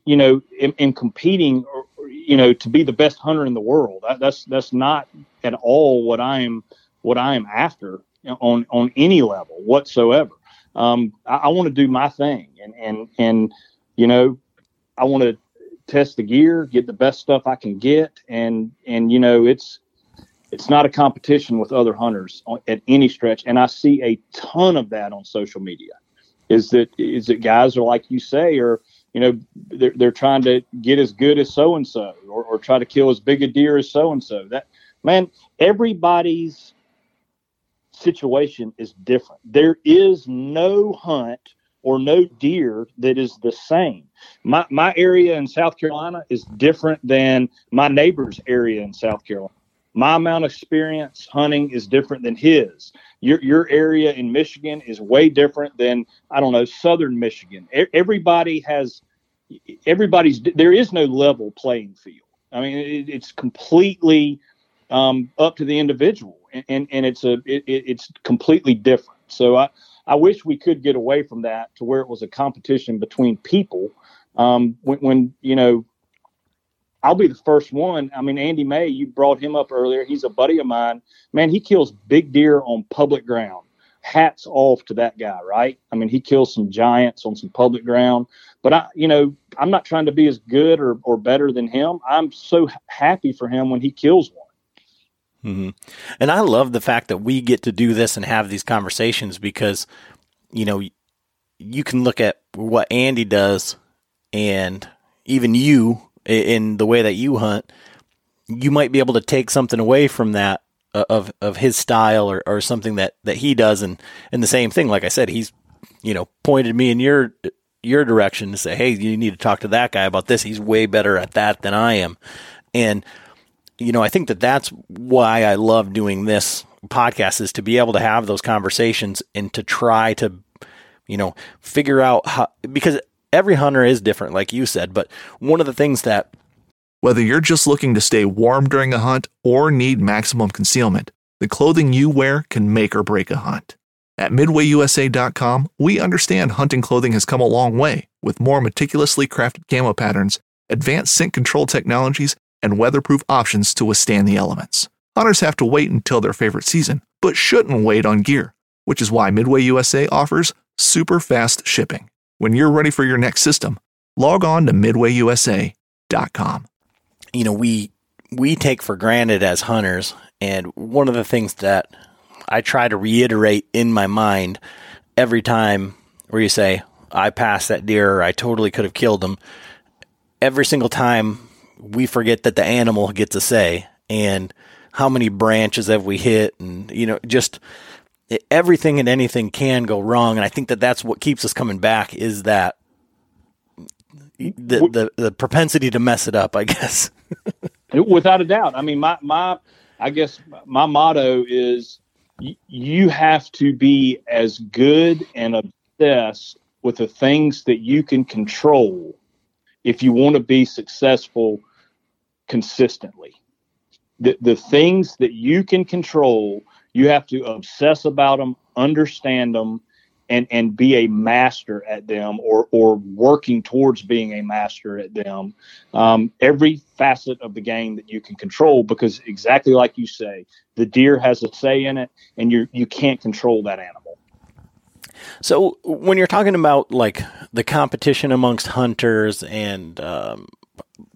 you know am, am competing or, you know to be the best hunter in the world. That, that's that's not at all what I am what I am after on on any level whatsoever. Um, I, I want to do my thing, and and and you know, I want to test the gear, get the best stuff I can get, and and you know, it's it's not a competition with other hunters at any stretch, and I see a ton of that on social media. Is that is that guys are like you say, or you know, they're they're trying to get as good as so and so, or try to kill as big a deer as so and so. That man, everybody's situation is different. There is no hunt or no deer that is the same. My my area in South Carolina is different than my neighbor's area in South Carolina. My amount of experience hunting is different than his. Your your area in Michigan is way different than I don't know southern Michigan. Everybody has everybody's there is no level playing field. I mean it, it's completely um, up to the individual, and, and, and it's a it, it's completely different. So I I wish we could get away from that to where it was a competition between people. Um, when, when you know, I'll be the first one. I mean, Andy May, you brought him up earlier. He's a buddy of mine. Man, he kills big deer on public ground. Hats off to that guy, right? I mean, he kills some giants on some public ground. But I, you know, I'm not trying to be as good or, or better than him. I'm so happy for him when he kills one. Mm-hmm. And I love the fact that we get to do this and have these conversations because, you know, you can look at what Andy does and even you in the way that you hunt, you might be able to take something away from that uh, of of his style or, or something that, that he does. And and the same thing like I said he's you know pointed me in your your direction to say hey you need to talk to that guy about this. He's way better at that than I am. And you know, I think that that's why I love doing this podcast is to be able to have those conversations and to try to, you know, figure out how, because every hunter is different, like you said. But one of the things that, whether you're just looking to stay warm during a hunt or need maximum concealment, the clothing you wear can make or break a hunt. At MidwayUSA.com, we understand hunting clothing has come a long way with more meticulously crafted camo patterns, advanced scent control technologies, and weatherproof options to withstand the elements. Hunters have to wait until their favorite season, but shouldn't wait on gear, which is why Midway USA offers super fast shipping. When you're ready for your next system, log on to midwayusa.com. You know, we we take for granted as hunters, and one of the things that I try to reiterate in my mind every time where you say, I passed that deer, I totally could have killed him. Every single time we forget that the animal gets a say and how many branches have we hit and you know just everything and anything can go wrong. And i think that that's what keeps us coming back is that the the, the propensity to mess it up i guess. without a doubt. I mean my my i guess my motto is you have to be as good and obsessed with the things that you can control if you want to be successful consistently. The, the things that you can control, you have to obsess about them, understand them, and, and be a master at them or, or working towards being a master at them. Um, every facet of the game that you can control, because exactly like you say, the deer has a say in it, and you you can't control that animal. So when you're talking about like the competition amongst hunters and um,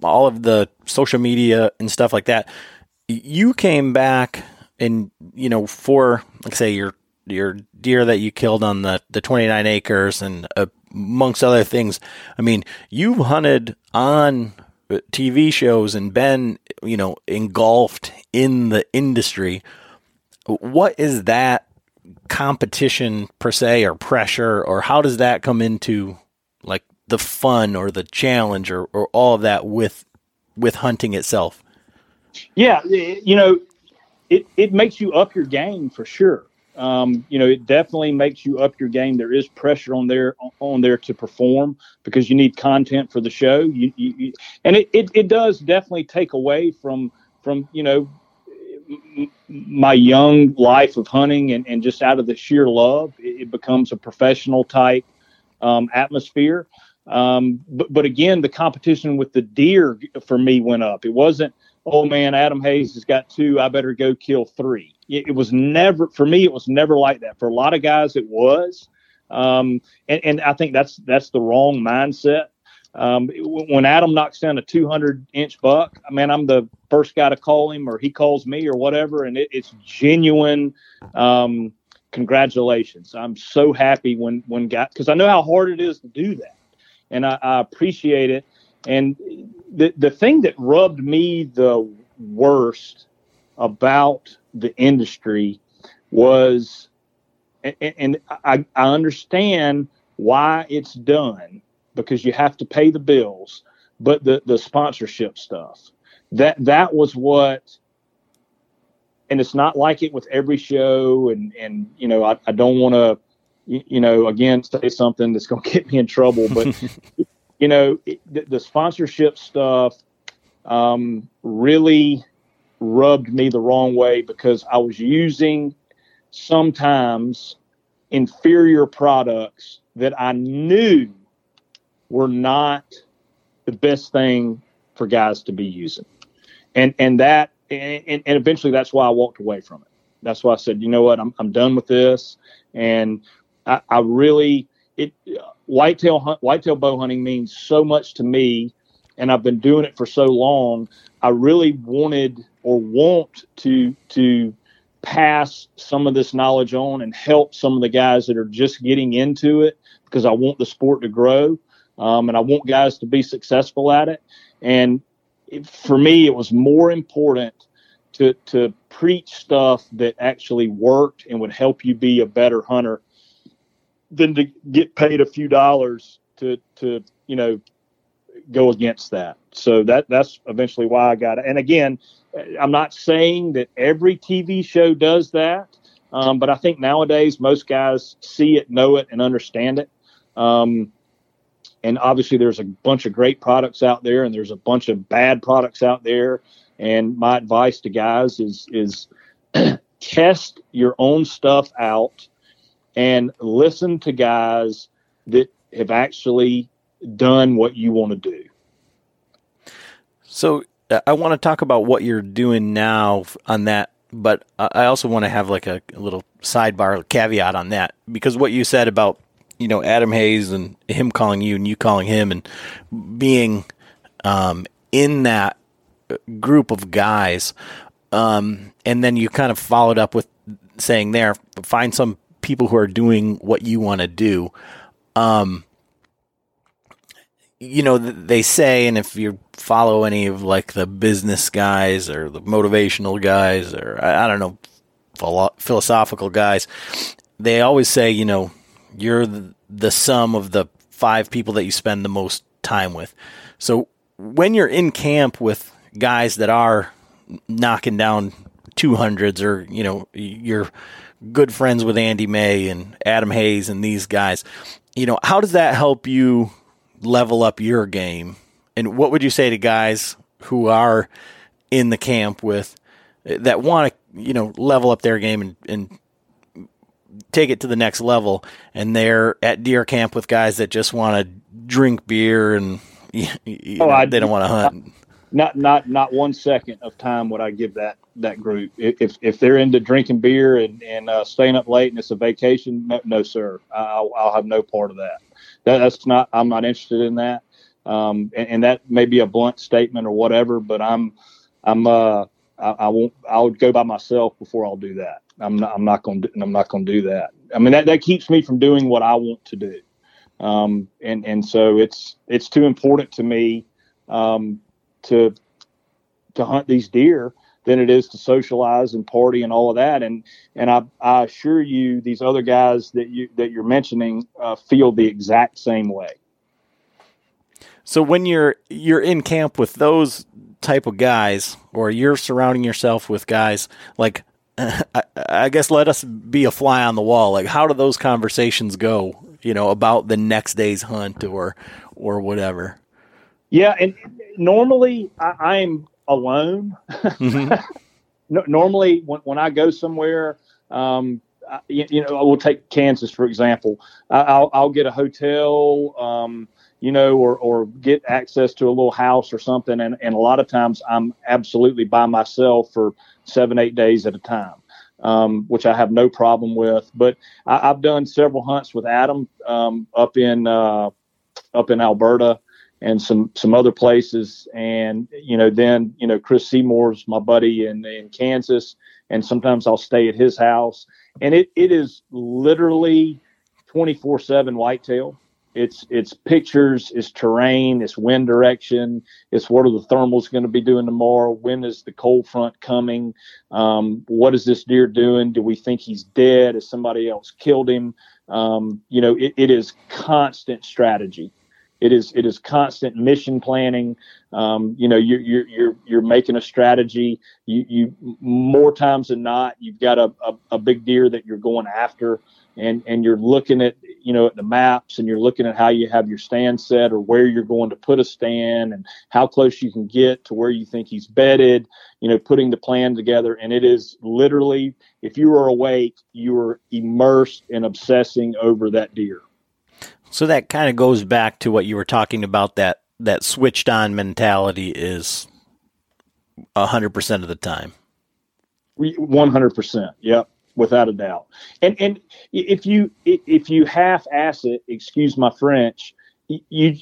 all of the social media and stuff like that, you came back and you know for like say your your deer that you killed on the the 29 acres and uh, amongst other things. I mean, you've hunted on TV shows and been you know engulfed in the industry. What is that competition per se or pressure or how does that come into like the fun or the challenge or, or all of that with with hunting itself? Yeah, you know, it, it makes you up your game for sure. Um, you know, it definitely makes you up your game. There is pressure on there on there to perform because you need content for the show. You, you, you and it, it, it does definitely take away from from you know my young life of hunting and, and just out of the sheer love, it, becomes a professional type um, atmosphere. Um, but, but again, the competition with the deer for me went up. It wasn't, oh man, Adam Hayes has got two. I better go kill three. It, it was never, for me, it was never like that. For a lot of guys, it was. Um, and, and I think that's, that's the wrong mindset. Um, when Adam knocks down a 200 inch buck, I mean, I'm the first guy to call him or he calls me or whatever. And it, it's genuine. Um, congratulations. I'm so happy when, when guy, cause I know how hard it is to do that. And I, I appreciate it. And the, the thing that rubbed me the worst about the industry was, and, and I, I understand why it's done because you have to pay the bills, but the the sponsorship stuff that that was what and it's not like it with every show and and you know I, I don't want to you, you, know again say something that's going to get me in trouble but you know it, the, the, sponsorship stuff um, really rubbed me the wrong way because I was using sometimes inferior products that I knew were not the best thing for guys to be using. And and that and, and eventually that's why I walked away from it. That's why I said, you know what, I'm I'm done with this. And I, I really it whitetail hunt whitetail bow hunting means so much to me and I've been doing it for so long. I really wanted or want to to pass some of this knowledge on and help some of the guys that are just getting into it because I want the sport to grow um, and I want guys to be successful at it. And it, for me, it was more important to to preach stuff that actually worked and would help you be a better hunter than to get paid a few dollars to to you know go against that. So that that's eventually why I got it. And again, I'm not saying that every TV show does that, um, but I think nowadays most guys see it, know it, and understand it. Um, and obviously there's a bunch of great products out there and there's a bunch of bad products out there and my advice to guys is is test your own stuff out and listen to guys that have actually done what you want to do. So uh, i want to talk about what you're doing now on that but i also want to have like a, a little sidebar caveat on that because what you said about you know Adam Hayes and him calling you and you calling him and being um, in that group of guys, um, and then you kind of followed up with saying there find some people who are doing what you want to do. Um, you know they say, and if you follow any of like the business guys or the motivational guys or I, don't know philosophical guys, they always say you know you're the sum of the five people that you spend the most time with. So when you're in camp with guys that are knocking down 200s or, you know, you're good friends with Andy May and Adam Hayes and these guys, you know, how does that help you level up your game? And what would you say to guys who are in the camp with eh, that want to, you know, level up their game and, and take it to the next level and they're at deer camp with guys that just want to drink beer and you oh, know, they don't want to hunt. Not not not one second of time would I give that that group. If if they're into drinking beer and and uh, staying up late and it's a vacation, no, no sir, I'll, I'll have no part of that. that. That's not. I'm not interested in that. Um, and, and, that may be a blunt statement or whatever, but I'm I'm uh I, I won't I would go by myself before I'll do that. I'm not I'm not going to I'm not going to do that. I mean that that keeps me from doing what I want to do. Um, and and so it's it's too important to me um, to to hunt these deer than it is to socialize and party and all of that. And and I, I assure you, these other guys that you that you're mentioning uh, feel the exact same way. So when you're you're in camp with those type of guys, or you're surrounding yourself with guys like I, I guess let us be a fly on the wall. Like, how do those conversations go? You know, about the next day's hunt or or whatever. Yeah, and normally I, am alone. Mm-hmm. no, normally, when, when I go somewhere, um, I, you, you, know, we'll take Kansas for example. I, will I'll get a hotel, um, you know, or or get access to a little house or something, and and a lot of times I'm absolutely by myself for seven eight days at a time. Um, which I have no problem with. But I, have done several hunts with Adam um, up in uh, up in Alberta and some some other places. And you know, then you know, Chris Seymour's my buddy in in Kansas, and sometimes I'll stay at his house. And it it is literally twenty four seven whitetail. It's it's pictures, it's terrain, it's wind direction, it's what are the thermals going to be doing tomorrow? When is the cold front coming? Um, what is this deer doing? Do we think he's dead? Has somebody else killed him? Um, you know, it, it is constant strategy. It is it is constant mission planning. Um, you know, you're you're you're you're making a strategy. You you more times than not, you've got a, a, a big deer that you're going after, and and you're looking at you know at the maps, and you're looking at how you have your stand set or where you're going to put a stand, and how close you can get to where you think he's bedded. You know, putting the plan together, and it is literally if you are awake, you are immersed in obsessing over that deer. So that kind of goes back to what you were talking about that that switched on mentality is 100% of the time. 100%. Yep, without a doubt. And and if you if you half ass it, excuse my French, you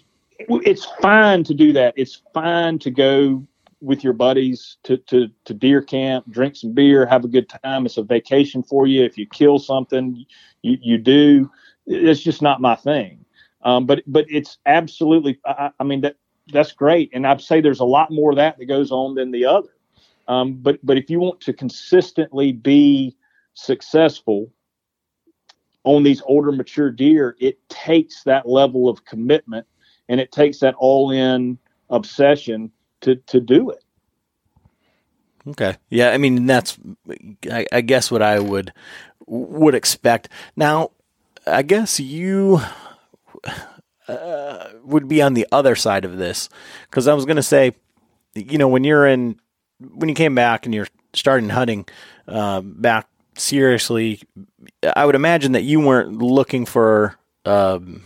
it's fine to do that. It's fine to go with your buddies to, to, to deer camp, drink some beer, have a good time. It's a vacation for you. If you kill something, you, you do. It's just not my thing. Um, but but it's absolutely. I, I, mean that that's great, and I'd say there's a lot more of that that goes on than the other. Um, but but if you want to consistently be successful on these older mature deer, it takes that level of commitment and it takes that all in obsession to to do it. Okay. Yeah, I mean that's I, I guess what I would would expect. Now, I guess you uh, would be on the other side of this because I was going to say, you know, when you're in, when you came back and you're starting hunting uh, back seriously, I would imagine that you weren't looking for um,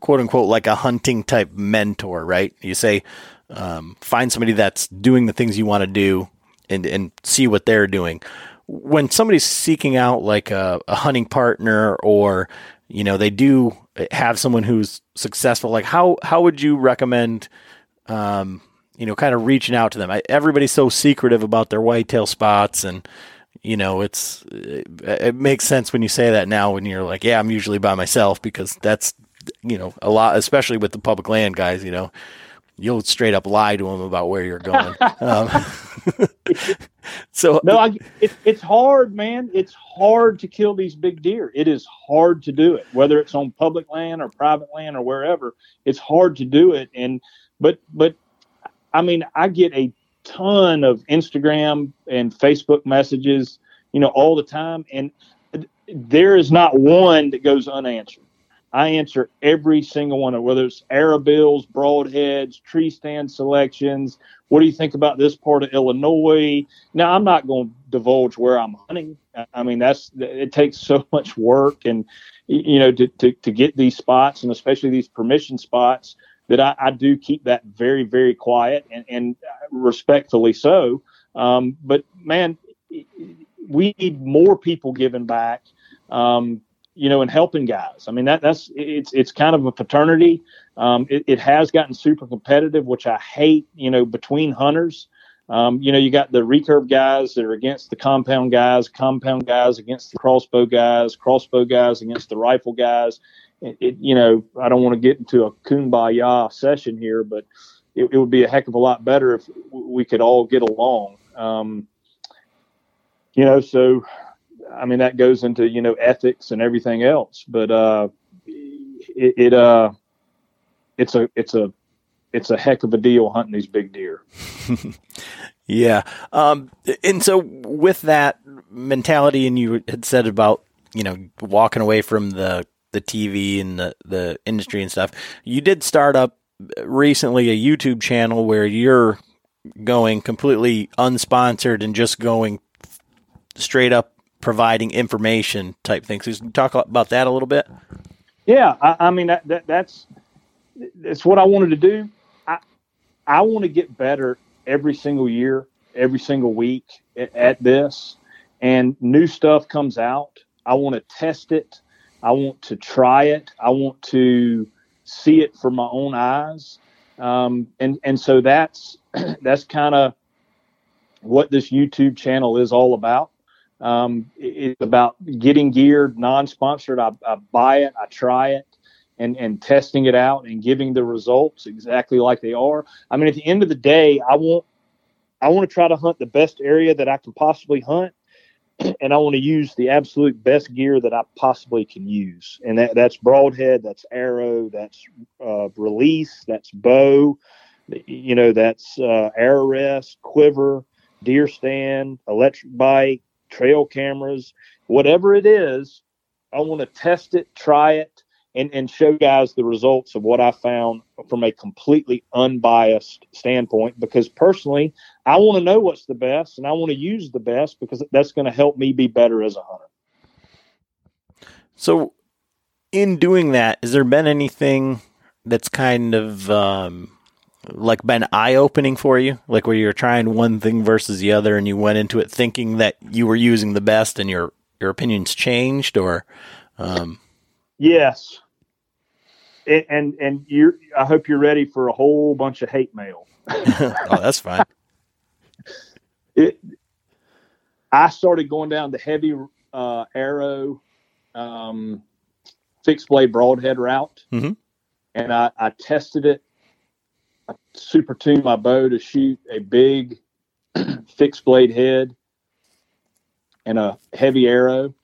quote unquote like a hunting type mentor, right? You say um, find somebody that's doing the things you want to do and and see what they're doing. When somebody's seeking out like a, a hunting partner or you know they do have someone who's successful like how how would you recommend um, you know kind of reaching out to them I, everybody's so secretive about their whitetail spots and you know it's it, it, makes sense when you say that now when you're like yeah i'm usually by myself because that's you know a lot especially with the public land guys you know you'll straight up lie to them about where you're going. um, so no, I, it, it's hard, man. It's hard to kill these big deer. It is hard to do it, whether it's on public land or private land or wherever. It's hard to do it, and but but I mean, I get a ton of Instagram and Facebook messages, you know, all the time, and there is not one that goes unanswered. I answer every single one of whether it's arrow builds, broadheads, tree stand selections. What do you think about this part of Illinois? Now, I'm not going to divulge where I'm hunting. I mean, that's it takes so much work and you know to, to, to get these spots and especially these permission spots that I, I do keep that very very quiet and, and respectfully so. Um, but man, we need more people giving back. Um, you know, and helping guys. I mean, that that's it's it's kind of a fraternity. Um, it, it, has gotten super competitive, which I hate. You know, between hunters. Um, you know, you got the recurve guys that are against the compound guys, compound guys against the crossbow guys, crossbow guys against the rifle guys. It, it you know, I don't want to get into a kumbaya session here, but it, it, would be a heck of a lot better if we could all get along. Um, you know, so I mean, that goes into you know ethics and everything else. But uh, it, it uh, it's a it's a it's a heck of a deal hunting these big deer. yeah. Um, and so with that, mentality, and you had said about you know walking away from the the TV and the the industry and stuff. You did start up recently a YouTube channel where you're going completely unsponsored and just going straight up providing information type things. So talk about that a little bit. Yeah, I, I mean that, that, that's that's what I wanted to do. I I want to get better every single year, every single week at, at this, and new stuff comes out. I want to test it. I want to try it. I want to see it for my own eyes. Um, and and so that's that's kind of what this YouTube channel is all about. Um, it's about getting gear non-sponsored. I, I, buy it, I try it, and and testing it out and giving the results exactly like they are. I mean, at the end of the day, I want I want to try to hunt the best area that I can possibly hunt, and I want to use the absolute best gear that I possibly can use, and that, that's broadhead, that's arrow, that's uh, release, that's bow, you know, that's uh, arrow rest, quiver, deer stand, electric bike, trail cameras, whatever it is. I want to test it, try it, and, and show guys the results of what I found from a completely unbiased standpoint. Because personally, I want to know what's the best and I want to use the best because that's going to help me be better as a hunter. So, in doing that, has there been anything that's kind of um, like been eye opening for you? Like where you're trying one thing versus the other and you went into it thinking that you were using the best and your, your opinions changed or, um... yes and and you I hope you're ready for a whole bunch of hate mail. oh, that's fine. It, I started going down the heavy uh, arrow, um, fixed blade broadhead route, mm-hmm. and I, I tested it. I super tuned my bow to shoot a big fixed blade head and a heavy arrow,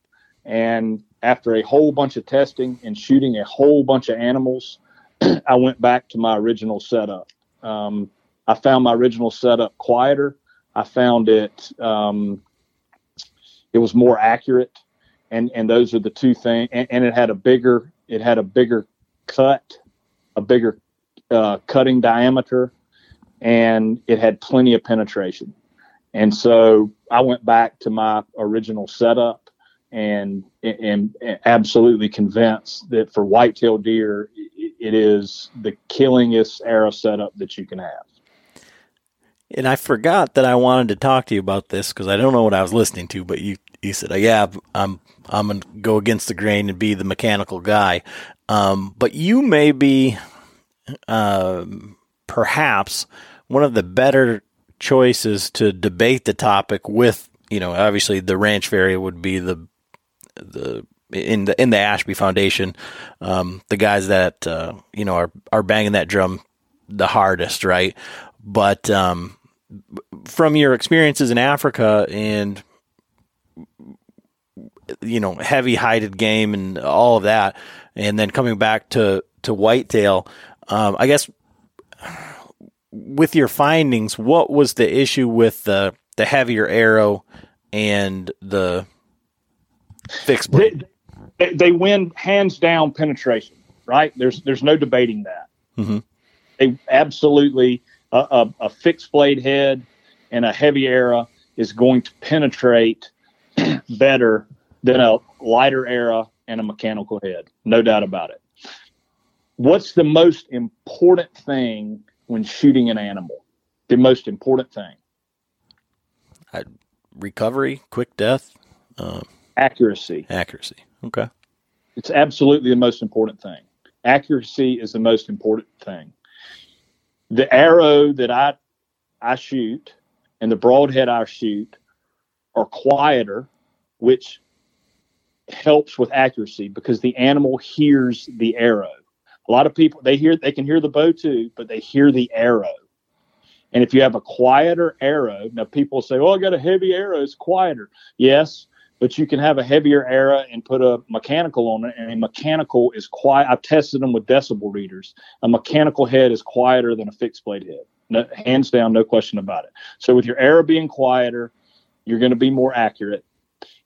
and after a whole bunch of testing and shooting a whole bunch of animals, I went back to my original setup. Um, I found my original setup quieter. I found it um, it was more accurate, and and those are the two things. And, and, it had a bigger it had a bigger cut, a bigger uh, cutting diameter, and it had plenty of penetration. And so I went back to my original setup and am absolutely convinced that for whitetail deer, it is the killingest arrow setup that you can have. And I forgot that I wanted to talk to you about this because I don't know what I was listening to, but you you said, oh, "Yeah, I'm I'm gonna go against the grain and be the mechanical guy." Um, but you may be, uh, perhaps, one of the better choices to debate the topic with. You know, obviously, the Ranch Fairy would be the the in the in the Ashby Foundation, um, the guys that uh, you know are are banging that drum the hardest, right? But um, from your experiences in Africa and you know heavy hided game and all of that, and then coming back to to whitetail, um, I guess with your findings, what was the issue with the the heavier arrow and the fixed blade? They, they, win hands down penetration, right? There's there's no debating that. Mm-hmm. They absolutely a, a, a, fixed blade head and a heavy arrow is going to penetrate better than a lighter arrow and a mechanical head, no doubt about it. What's the most important thing when shooting an animal? The most important thing. Uh, recovery, quick death. Um, accuracy. Accuracy. Okay. It's absolutely the most important thing. Accuracy is the most important thing. The arrow that I I shoot and the broadhead I shoot are quieter, which helps with accuracy because the animal hears the arrow. A lot of people they hear they can hear the bow too, but they hear the arrow. And if you have a quieter arrow, now people say, "Oh, I got a heavy arrow; it's quieter." Yes, but you can have a heavier arrow and put a mechanical on it and a mechanical is quiet i've tested them with decibel readers. A mechanical head is quieter than a fixed blade head. No, hands down no question about it. So with your arrow being quieter you're going to be more accurate.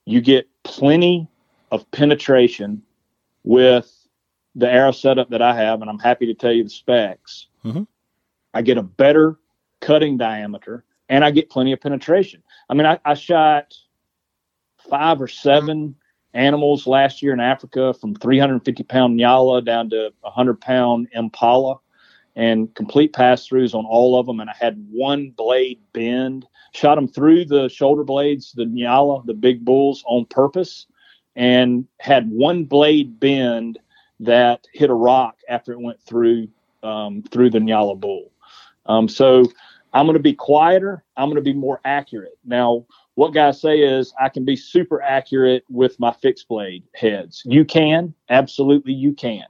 You get plenty of penetration with the arrow setup that I have, and I'm happy to tell you the specs. Mm-hmm. I get a better cutting diameter and I get plenty of penetration. I mean, I, I shot five or seven animals last year in Africa from 350 pound Nyala down to 100 pound Impala and complete pass throughs on all of them. And I had one blade bend, shot them through the shoulder blades, the Nyala, the big bulls on purpose, and had one blade bend that hit a rock after it went through um, through the Nyala bull. Um, so I'm going to be quieter. I'm going to be more accurate. Now, what guys say is I can be super accurate with my fixed blade heads. You can, absolutely, you can.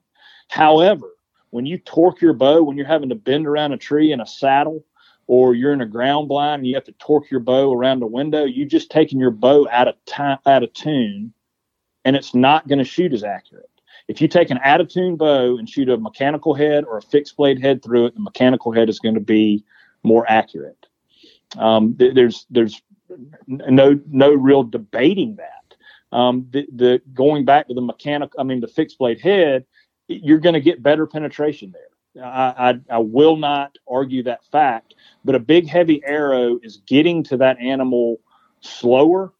However, when you torque your bow, when you're having to bend around a tree in a saddle, or you're in a ground blind and you have to torque your bow around a window, you just taking your bow out of time, out of tune, and it's not going to shoot as accurate. If you take an of bow and shoot a mechanical head or a fixed blade head through it, the mechanical head is going to be more accurate. Um, th- there's there's no no real debating that. Um, the, the going back to the mechanical, I mean the fixed blade head, you're going to get better penetration there. I, I, I will not argue that fact, but a big heavy arrow is getting to that animal slower.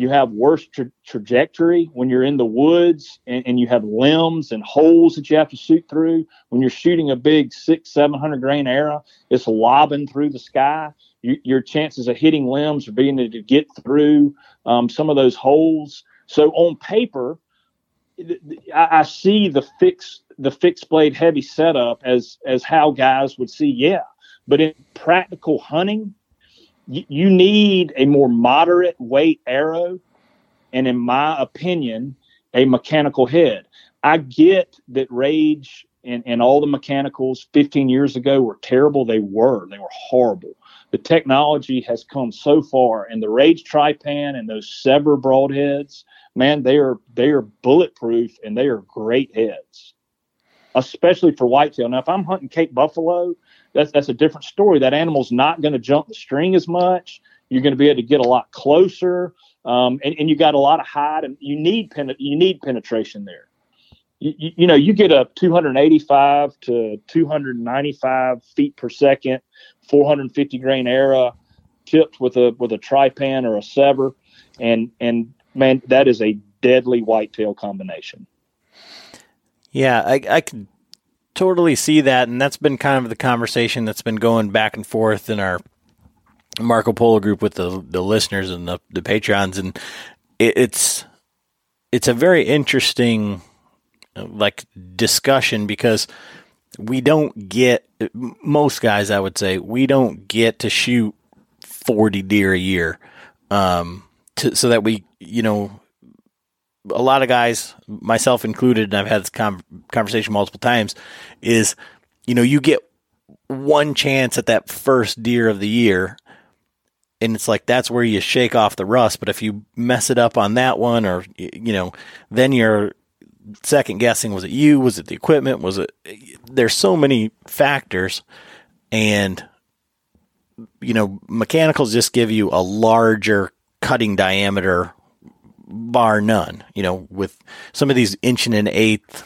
You have worse tra- trajectory when you're in the woods and, and you have limbs and holes that you have to shoot through. When you're shooting a big six, 700 grain arrow, it's lobbing through the sky you, your chances of hitting limbs or being able to get through um, some of those holes. So on paper, I, I see the fixed the fixed blade heavy setup as as how guys would see, yeah. But in practical hunting, you need a more moderate weight arrow, and in my opinion, a mechanical head. I get that Rage and, and all the mechanicals 15 years ago were terrible. They were. They were horrible the technology has come so far and the rage Trypan and those SEVR broadheads man they are they are bulletproof and they are great heads especially for whitetail now if i'm hunting cape buffalo that's that's a different story. That animal's not going to jump the string as much. You're going to be able to get a lot closer. Um, and, and you got a lot of hide and you need pen, you need penetration there. You, you, know you get a 285 to 295 feet per second 450 grain arrow tipped with a with a trypan or a SEVR, and and man, that is a deadly whitetail combination. Yeah, I I can totally see that, and that's been kind of the conversation that's been going back and forth in our Marco Polo group with the the listeners and the the patrons, and it, it's it's a very interesting like discussion because we don't get most guys. I would say we don't get to shoot forty deer a year, um, to, so that we, you know, a lot of guys, myself included, and I've had this com- conversation multiple times, is you know you get one chance at that first deer of the year, and it's like that's where you shake off the rust. But if you mess it up on that one, or you know, then you're second guessing was it you was it the equipment was it there's so many factors and you know mechanicals just give you a larger cutting diameter bar none you know with some of these inch and an eighth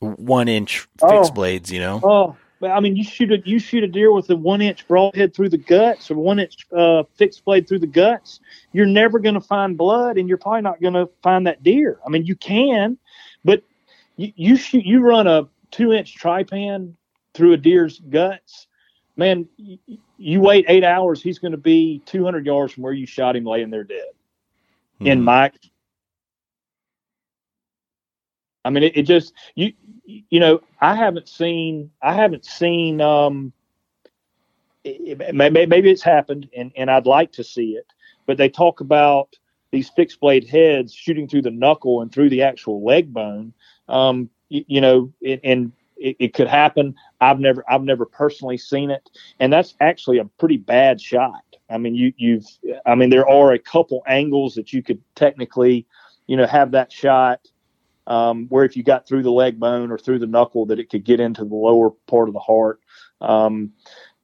one inch fixed oh, blades you know oh I mean, you shoot a you shoot a deer with a one inch broadhead through the guts or one inch uh, fixed blade through the guts. You're never going to find blood, and you're probably not going to find that deer. I mean, you can, but you, you shoot, you run a two inch trypan through a deer's guts, man. You, you wait eight hours, he's going to be 200 yards from where you shot him, laying there dead. Mm-hmm. In Mike, I mean, it, it, just you you know I haven't seen I haven't seen um it, maybe maybe it's happened and and I'd like to see it, but they talk about these fixed blade heads shooting through the knuckle and through the actual leg bone. Um, you, you know, it, and it, it, could happen. I've never, I've never personally seen it, and that's actually a pretty bad shot. I mean, you, you've, I mean, there are a couple angles that you could technically, you know, have that shot. Um, where if you got through the leg bone or through the knuckle, that it could get into the lower part of the heart. Um,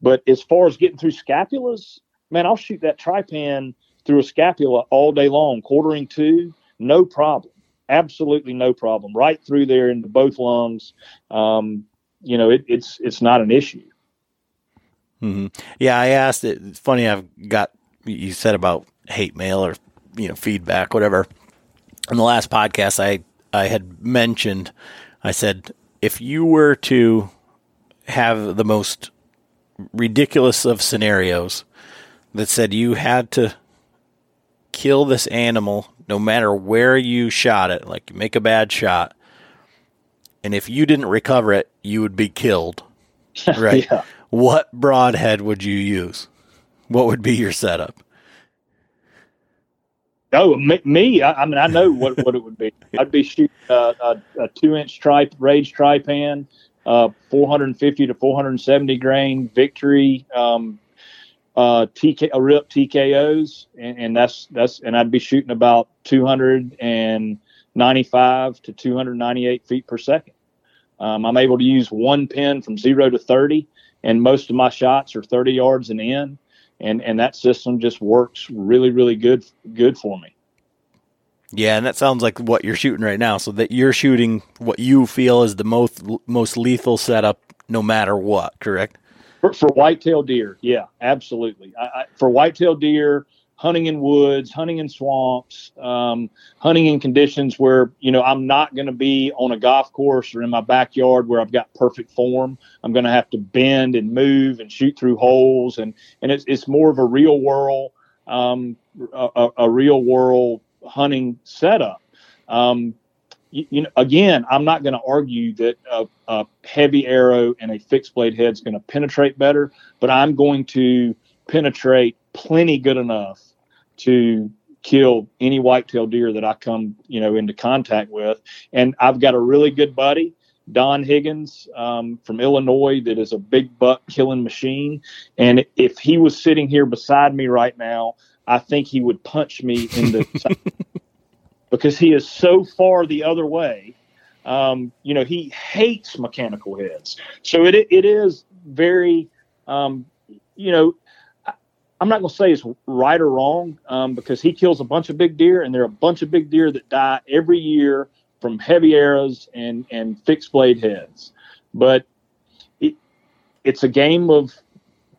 but as far as getting through scapulas, man, I'll shoot that Trypan through a scapula all day long, quartering two, no problem. Absolutely no problem. Right through there into both lungs. Um, you know, it, it's it's not an issue. Mm-hmm. Yeah, I asked it. It's funny. I've got you said about hate mail or you know feedback, whatever. In the last podcast, I I had mentioned. I said if you were to have the most ridiculous of scenarios that said you had to kill this animal no matter where you shot it, like you make a bad shot, and if you didn't recover it, you would be killed. Right. yeah. What broadhead would you use? What would be your setup? Oh, me, I, I mean, I know what, what it would be. I'd be shooting a, a, a two inch tri rage trypan, uh, 450 to 470 grain victory, um, uh, TK, a RIP TKOs, and, and, that's that's, and I'd be shooting about 295 to 298 feet per second. Um, I'm able to use one pin from zero to 30, and most of my shots are 30 yards and in, and and that system just works really really good good for me. Yeah, and that sounds like what you're shooting right now. So that you're shooting what you feel is the most most lethal setup, no matter what. Correct? For, for whitetail deer, yeah, absolutely. I, I, for whitetail deer, hunting in woods, hunting in swamps, um, hunting in conditions where you know I'm not going to be on a golf course or in my backyard where I've got perfect form. I'm going to have to bend and move and shoot through holes, and and it's it's more of a real world, um, a, a, real world hunting setup. Um, you, know, again, I'm not going to argue that a, a, heavy arrow and a fixed blade head is going to penetrate better, but I'm going to penetrate plenty good enough to kill any whitetail deer that I come, you know, into contact with. And I've got a really good buddy, Don Higgins um, from Illinois, that is a big buck killing machine. And if he was sitting here beside me right now, I think he would punch me in the because he is so far the other way. Um, you know, he hates mechanical heads. So it it is very, um, you know, I'm not going to say it's right or wrong um, because he kills a bunch of big deer, and there are a bunch of big deer that die every year from heavy arrows and and fixed blade heads. But it, it's a game of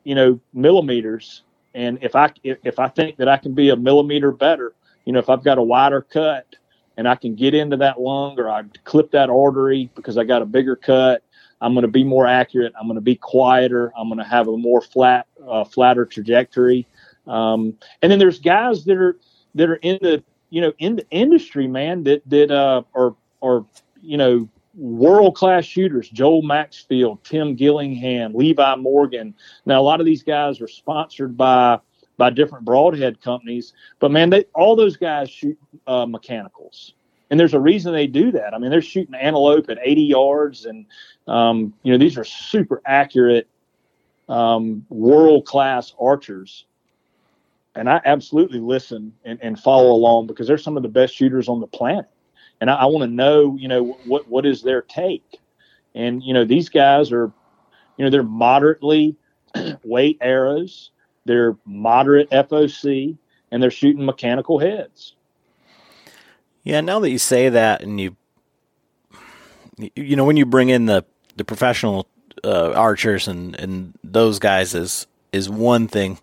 you know millimeters and if I if, if I think that I can be a millimeter better, you know, if I've got a wider cut and I can get into that lung or I clip that artery because I got a bigger cut, I'm going to be more accurate. I'm going to be quieter. I'm going to have a more flat, uh, flatter trajectory. Um, and then there's guys that are that are in the you know in the industry, man, that that uh, are are you know world class shooters Joel Maxfield, Tim Gillingham, Levi Morgan. Now, a lot of these guys are sponsored by by different broadhead companies, but man, they all those guys shoot uh, mechanicals, and there's a reason they do that. I mean, they're shooting antelope at 80 yards, and um, you know these are super accurate, um, world class archers. And I absolutely listen and, and follow along because they're some of the best shooters on the planet and I, I want to know, you know, what what is their take? And you know, these guys are, you know, they're moderately weight arrows, they're moderate FOC, and they're shooting mechanical heads. Yeah, now that you say that, and you, you know, when you bring in the the professional uh, archers and and those guys is is one thing,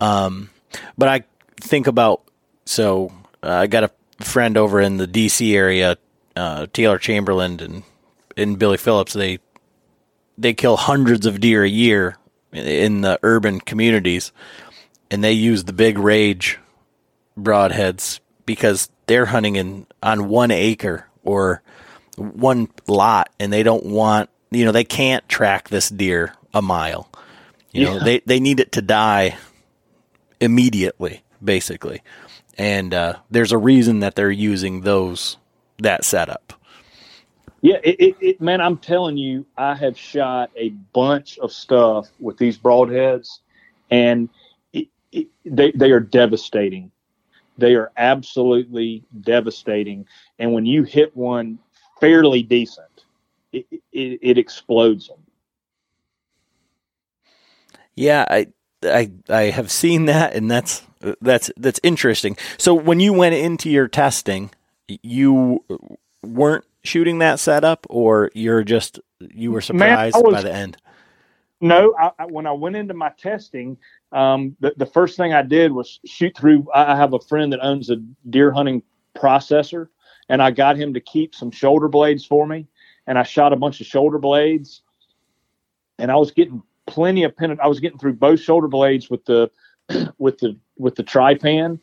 um, but I think about so uh, I got a friend over in the D.C. area, uh, Taylor Chamberlain and and Billy Phillips, they they kill hundreds of deer a year in the urban communities, and they use the big rage broadheads because they're hunting in on one acre or one lot, and they don't want you know they can't track this deer a mile. You yeah. know they they need it to die immediately, basically and uh, there's a reason that they're using those that setup. Yeah, it, it, it, man, I'm telling you, I have shot a bunch of stuff with these broadheads, and they they are devastating. They are absolutely devastating. And when you hit one fairly decent, it, it, it explodes them. Yeah, I I I have seen that, and that's that's that's interesting. So when you went into your testing, you weren't shooting that setup, or you're just you were surprised Man, was, by the end. No, I, I, when I went into my testing, um, the, the first thing I did was shoot through. I have a friend that owns a deer hunting processor, and I got him to keep some shoulder blades for me. And I shot a bunch of shoulder blades, and I was getting plenty of pen. I was getting through both shoulder blades with the with the with the Trypan,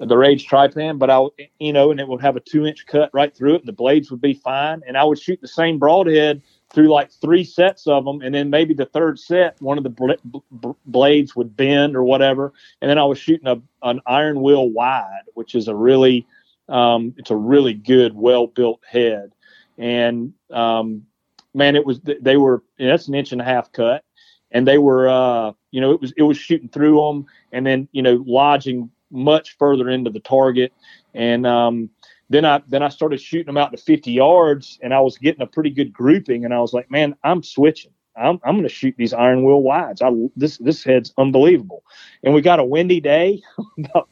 the Rage Trypan. But I, you know, and it would have a two inch cut right through it, and the blades would be fine. And I would shoot the same broadhead through like three sets of them, and then maybe the third set, one of the bl- bl- blades would bend or whatever. And then I was shooting a an Iron Will Wide, which is a really um, it's a really good, well built head. And um, man, it was they were that's an inch and a half cut, and they were uh, you know it was it was shooting through them, and then you know lodging much further into the target, and um, then I then I started shooting them out to 50 yards, and I was getting a pretty good grouping, and I was like, man, I'm switching. I'm, I'm going to shoot these Iron Will Wides. I, this this head's unbelievable, and we got a windy day, about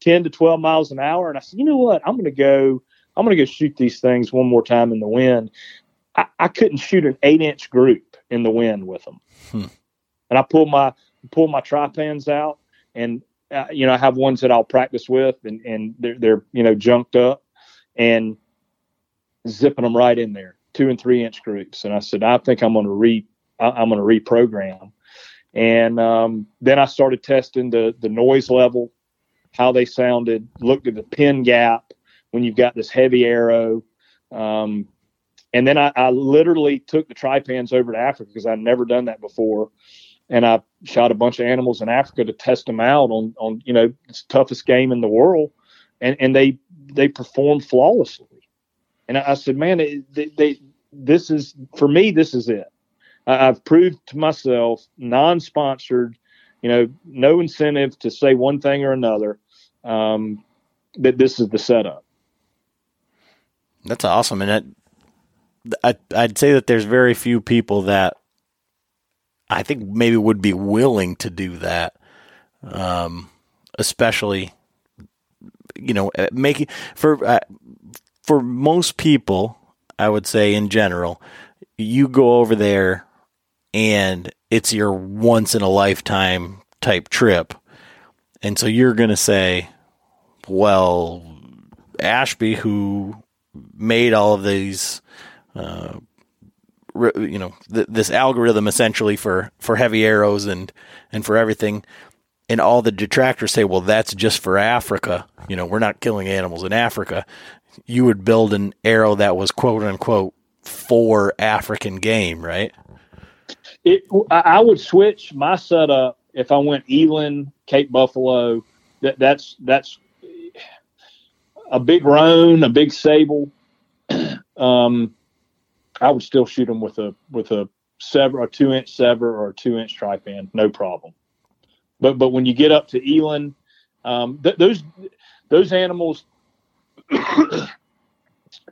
10 to 12 miles an hour, and I said, you know what, I'm going to go. I'm going to go shoot these things one more time in the wind. I, I couldn't shoot an eight inch group in the wind with them. Hmm. And I pulled my pull my Trypans out, and uh, you know I have ones that I'll practice with, and and they're they're you know junked up, and zipping them right in there, two and three inch groups. And I said I think I'm going to re I'm going to reprogram, and um, then I started testing the the noise level, how they sounded, looked at the pin gap when you've got this heavy arrow. Um, and then I, I literally took the Trypans over to Africa because I'd never done that before. And I shot a bunch of animals in Africa to test them out on, on you know, it's the toughest game in the world. And, and they, they performed flawlessly. And I, I said, man, they, they, this is, for me, this is it. I, I've proved to myself, non sponsored, you know, no incentive to say one thing or another, um, that this is the setup. That's awesome. And that I, I'd say that there's very few people that I think maybe would be willing to do that, um, especially you know uh, making for uh, for most people. I would say in general, you go over there and it's your once in a lifetime type trip, and so you're going to say, well, Ashby, who made all of these uh, you know, th- this algorithm essentially for, for heavy arrows and, and for everything. And all the detractors say, well, that's just for Africa. You know, we're not killing animals in Africa. You would build an arrow that was quote unquote for African game, right? It, I would switch my setup if I went Eland, Cape Buffalo. That that's that's a big roan, a big sable. um, I would still shoot them with a with a SEVR, a two inch SEVR or a two inch Trypan, no problem. But but when you get up to Eland, um, th- those those animals, th-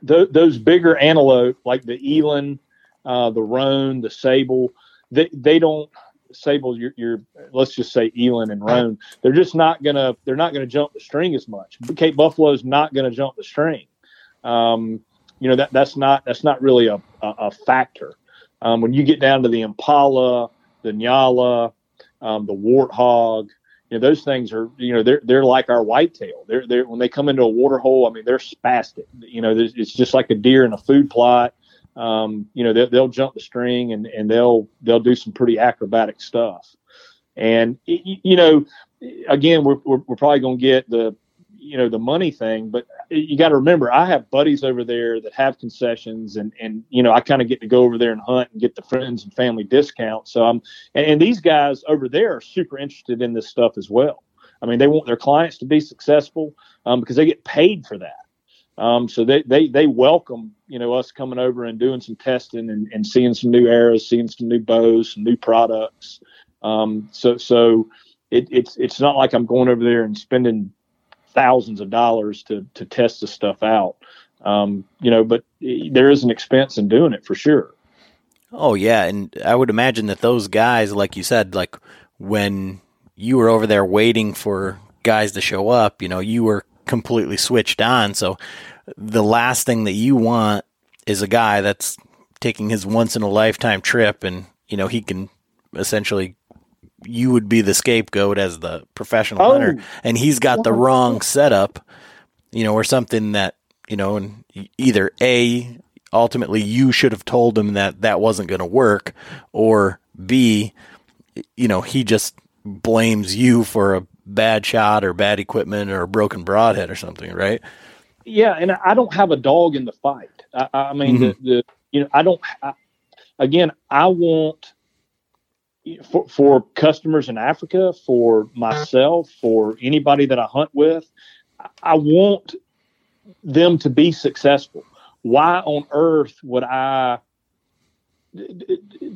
those bigger antelope like the Eland, uh, the roan, the sable, they they don't sable. You're, you're let's just say Eland and roan. They're just not gonna they're not gonna jump the string as much. Cape Buffalo's not gonna jump the string. Um, you know that that's not that's not really a, a, a factor. Um, when you get down to the impala, the nyala, um, the warthog, you know those things are you know they're they're like our whitetail. They're they when they come into a water hole. I mean they're spastic. You know it's just like a deer in a food plot. Um, you know they'll, they'll jump the string and and they'll they'll do some pretty acrobatic stuff. And you know again we're we're, we're probably going to get the you know the money thing but you got to remember i have buddies over there that have concessions and and you know i kind of get to go over there and hunt and get the friends and family discounts. So i'm and, and, these guys over there are super interested in this stuff as well. I mean they want their clients to be successful um, because they get paid for that. Um, so they, they they welcome you know us coming over and doing some testing and, and seeing some new arrows seeing some new bows some new products. Um, so so it, it's it's not like i'm going over there and spending thousands of dollars to to test the stuff out. Um, you know, but there is an expense in doing it for sure. Oh yeah, and I would imagine that those guys, like you said, like when you were over there waiting for guys to show up. You know, you were completely switched on. So the last thing that you want is a guy that's taking his once in a lifetime trip and, you know, he can essentially you would be the scapegoat as the professional Oh. hunter and he's got the wrong setup, you know, or something that, you know, and either A ultimately you should have told him that that wasn't going to work or B you know, he just blames you for a bad shot or bad equipment or a broken broadhead or something, right? Yeah, and I don't have a dog in the fight. I, I mean, mm-hmm. the, the you know, I don't. I, again, I want for for customers in Africa, for myself, for anybody that I hunt with, I- want them to be successful. Why on earth would I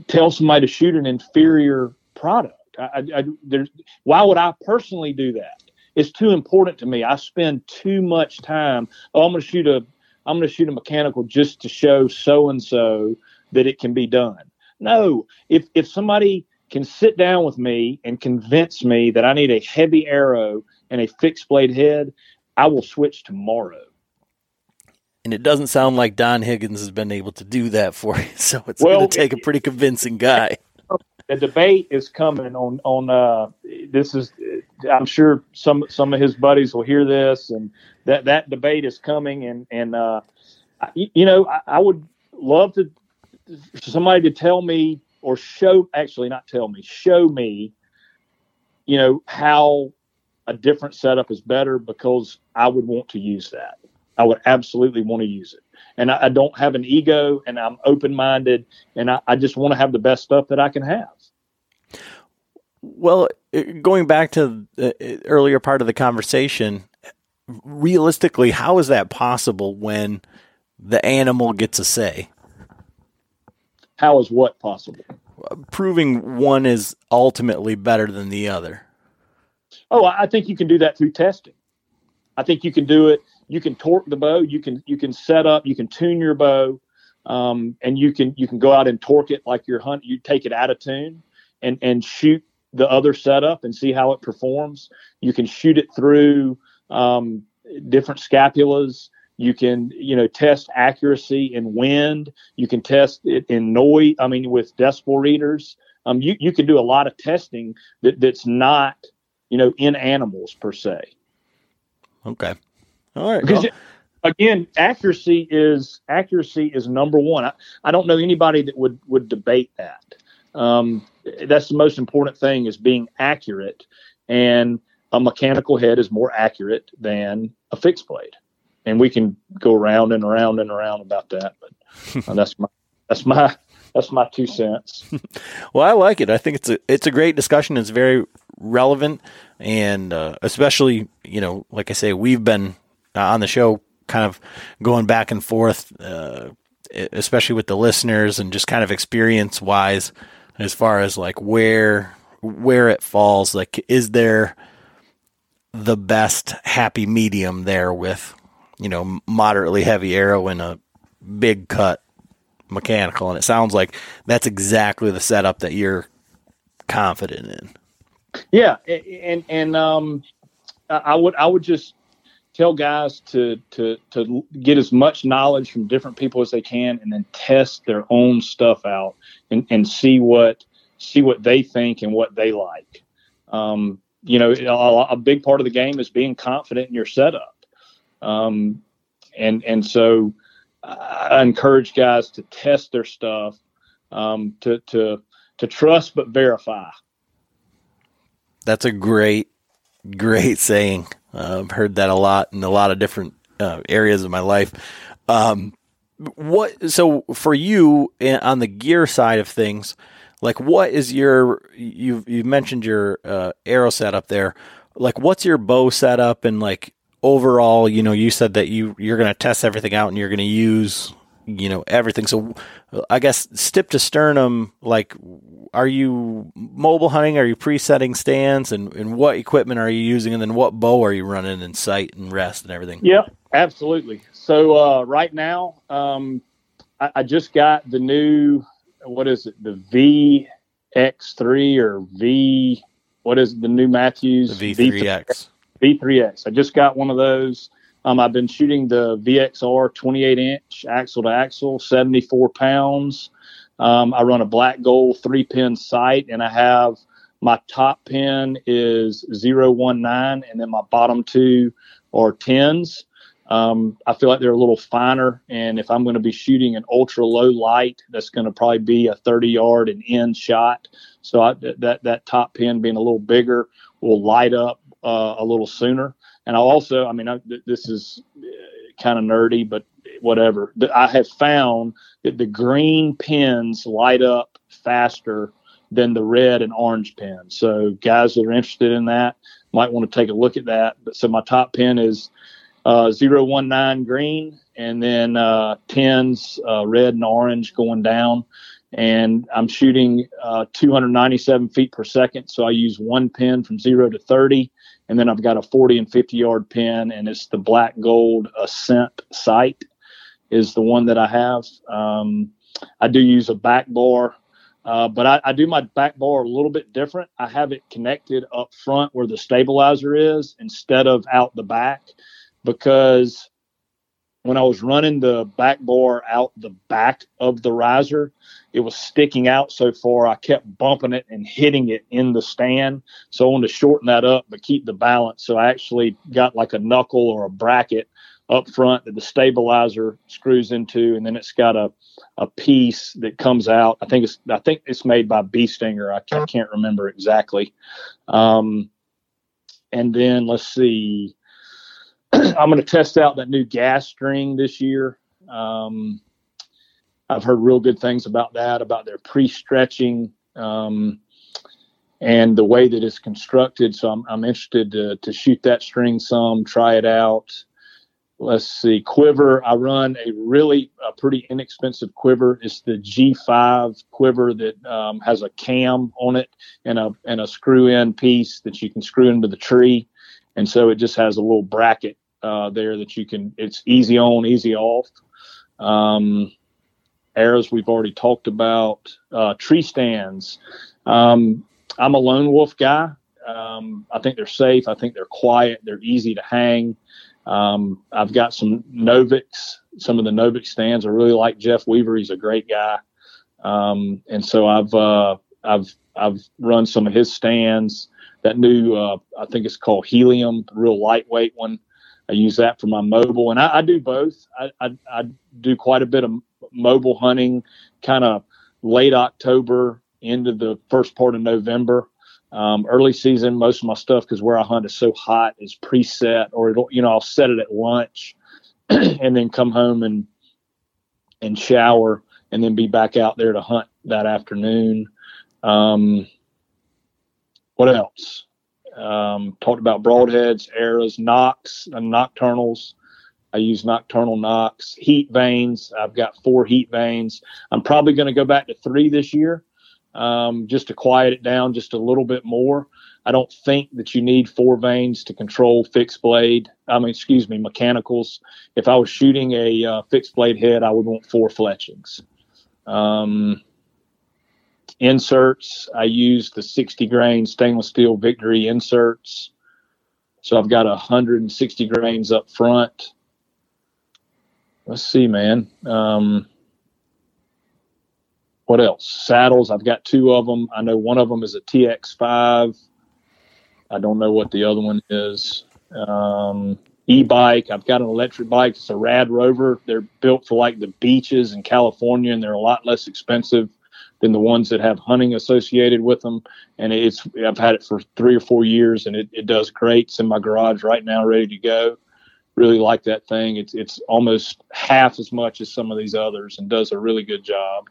tell somebody to shoot an inferior product? I, I, there's, why would I personally do that? It's too important to me. I spend too much time. Oh, I'm going to shoot a, I'm going to shoot a mechanical just to show so and so that it can be done. No, if if somebody can sit down with me and convince me that I need a heavy arrow and a fixed blade head, I will switch tomorrow. And it doesn't sound like Don Higgins has been able to do that for you. So it's Well, going to take a pretty convincing guy. the debate is coming on on uh this is i'm sure some some of his buddies will hear this and that that debate is coming and and uh I- you know I, I would love to somebody to tell me or show actually not tell me show me you know how a different setup is better because i would want to use that. I would absolutely want to use it. And I, I don't have an ego and i'm open-minded and I, I just want to have the best stuff that i can have. Well, uh, going back to the uh, earlier part of the conversation, realistically, how is that possible when the animal gets a say? How is what possible? Proving one is ultimately better than the other. Oh, I think you can do that through testing. I think you can do it. You can torque the bow. You can you can set up. You can tune your bow, um, and you can you can go out and torque it like your hunt. You take it out of tune, and and shoot the other setup and see how it performs. You can shoot it through um, different scapulas. You can you know test accuracy in wind. You can test it in noise. I mean with decibel readers. Um, you you can do a lot of testing that that's not you know, in animals per se. Okay. All right. Because well, again, accuracy is accuracy is number one. I, I don't know anybody that would would debate that. Um, that's the most important thing is being accurate, and a mechanical head is more accurate than a fixed blade. And we can go around and around and around about that, but uh, that's my that's my that's my two cents. Well, I like it. I think it's a it's a great discussion. It's very relevant, and uh, especially you know, like I say, we've been uh, on the show, kind of going back and forth, uh, especially with the listeners, and just kind of experience wise, as far as like where where it falls. Like, is there the best happy medium there with you know moderately heavy arrow and a big cut mechanical and it sounds like that's exactly the setup that you're confident in Yeah, and and um, I would I would just tell guys to to to get as much knowledge from different people as they can, and then test their own stuff out and and see what see what they think and what they like. Um, you know, a, a big part of the game is being confident in your setup, um, and and so I encourage guys to test their stuff, um, to to to trust but verify. that's a great great saying. Uh, i've heard that a lot in a lot of different uh, areas of my life. Um, what so for you eh, on the gear side of things like what is your you've you've mentioned your uh, arrow setup there. Like what's your bow setup and like overall you know you said that you you're going to test everything out and you're going to use you know everything. So i guess stip to sternum like are you mobile hunting? Are you presetting stands? And, and what equipment are you using? And then what bow are you running in sight and rest and everything? Yeah, absolutely. So uh, right now, um, I, I just got the new what is it? The VX3 or V what is it, the new Mathews The V3X. V3X. I just got one of those. Um, I've been shooting the VXR 28 inch axle to axle, 74 pounds. Um, I run a black gold three pin sight, and I have my top pin is 019, and then my bottom two are 10s. Um, I feel like they're a little finer, and if I'm going to be shooting an ultra low light, that's going to probably be a 30 yard and in shot. So I, that that top pin being a little bigger will light up uh, a little sooner. And I also, I mean, I, this is kind of nerdy, but whatever. I have found that the green pins light up faster than the red and orange pins. So guys that are interested in that might want to take a look at that. But so my top pin is uh, 019 green and then uh, 10s uh, red and orange going down. And I'm shooting uh, 297 feet per second. So I use one pin from zero to 30. And then I've got a 40 and 50 yard pin, and it's the black gold Ascent sight is the one that I have. Um, I do use a back bar, uh, but I, I, do my back bar a little bit different. I have it connected up front where the stabilizer is instead of out the back because when I was running the back bar out the back of the riser, it was sticking out so far. I kept bumping it and hitting it in the stand. So I wanted to shorten that up, but keep the balance. So I actually got like a knuckle or a bracket up front that the stabilizer screws into, and then it's got a a piece that comes out. I think it's I think it's made by Bee Stinger. I, can't remember exactly. Um, and then let's see. I'm going to test out that new gas string this year. Um, I've heard real good things about that, about their pre-stretching um, and the way that it's constructed. So I'm, I'm interested to, to shoot that string some, try it out let's see quiver i run a really a pretty inexpensive quiver it's the g5 quiver that um, has a cam on it and a and a screw in piece that you can screw into the tree and so it just has a little bracket uh, there that you can it's easy on easy off um, arrows we've already talked about uh, tree stands um, i'm a lone wolf guy um, i think they're safe i think they're quiet they're easy to hang um, I've got some Novix. Some of the Novix stands. I really like Jeff Weaver. He's a great guy. Um, and so I've uh, I've I've run some of his stands. That new uh, I think it's called Helium, real lightweight one. I use that for my mobile, and I, I do both. I, I, I do quite a bit of mobile hunting, kind of late October into the first part of November. Um, early season, most of my stuff, because where I hunt is so hot, is preset, or it'll, you know, I'll set it at lunch, and then come home and and shower, and then be back out there to hunt that afternoon. Um, what else? Um, talked about broadheads, arrows, nocks, and Nockturnals. I use Nockturnal nocks, heat vanes. I've got four heat vanes. I'm probably going to go back to three this year um, just to quiet it down just a little bit more. I don't think that you need four vanes to control fixed blade. I mean, excuse me, mechanicals. If I was shooting a uh, fixed blade head, I would want four fletchings. Um, inserts, I use the 60 grain stainless steel Victory inserts. So I've got 160 grains up front. Let's see, man. Um, what else? Saddles. I've got two of them. I know one of them is a TX5. I don't know what the other one is. Um, e-bike. I've got an electric bike. It's a Rad Rover. They're built for like the beaches in California, and they're a lot less expensive than the ones that have hunting associated with them. And it's I've had it for three or four years, and it, it does great. It's in my garage right now, ready to go. Really like that thing. It's it's almost half as much as some of these others, and does a really good job.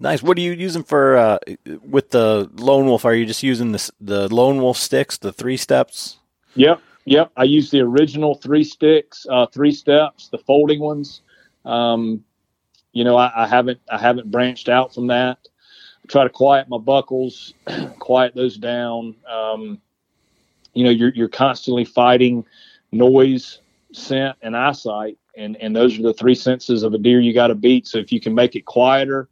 Nice. What are you using for uh, with the lone wolf? Are you just using the the lone wolf sticks, the three steps? Yep, yep. I use the original three sticks, uh, three steps, the folding ones. Um, you know, I, I, haven't I haven't branched out from that. I try to quiet my buckles, quiet those down. Um, you know, you're you're constantly fighting noise, scent, and eyesight, and and those are the three senses of a deer you got to beat. So if you can make it quieter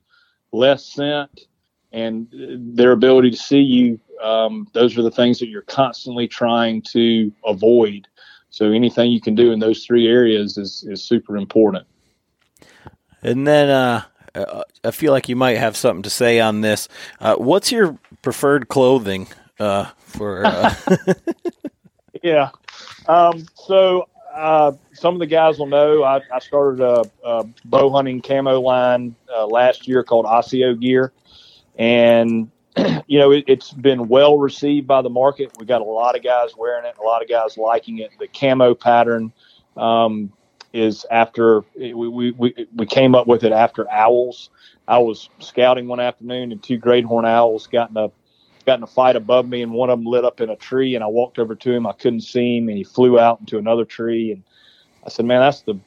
less scent and their ability to see you um, those are the things that you're constantly trying to avoid. So anything you can do in those three areas is, is super important. And then uh, uh I feel like you might have something to say on this. Uh, what's your preferred clothing uh, for? Uh, yeah. Um, so uh, some of the guys will know I, I started a, a, bow hunting camo line last year called Asio Gear, and you know it, has been well received by the market. We got a lot of guys wearing it, a lot of guys liking it. The camo pattern um, is after we, we, we came up with it after owls. I was scouting one afternoon, and two great horn owls got in a got in a fight above me, and one of them lit up in a tree. And I walked over to him. I couldn't see him, and he flew out into another tree. And I said, "Man, that's the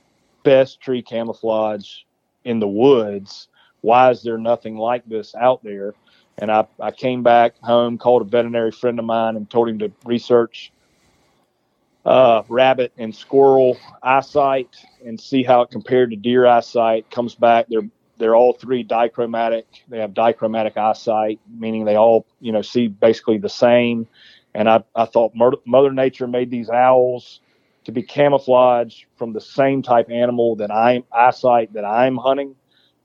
best tree camouflage in the woods. Why is there nothing like this out there?" And I, I came back home, called a veterinary friend of mine, and told him to research uh, rabbit and squirrel eyesight and see how it compared to deer eyesight. Comes back, they're they're all three dichromatic. They have dichromatic eyesight, meaning they all, you know, see basically the same. And I, I thought Mother Nature made these owls to be camouflaged from the same type animal that I'm eyesight that I'm hunting.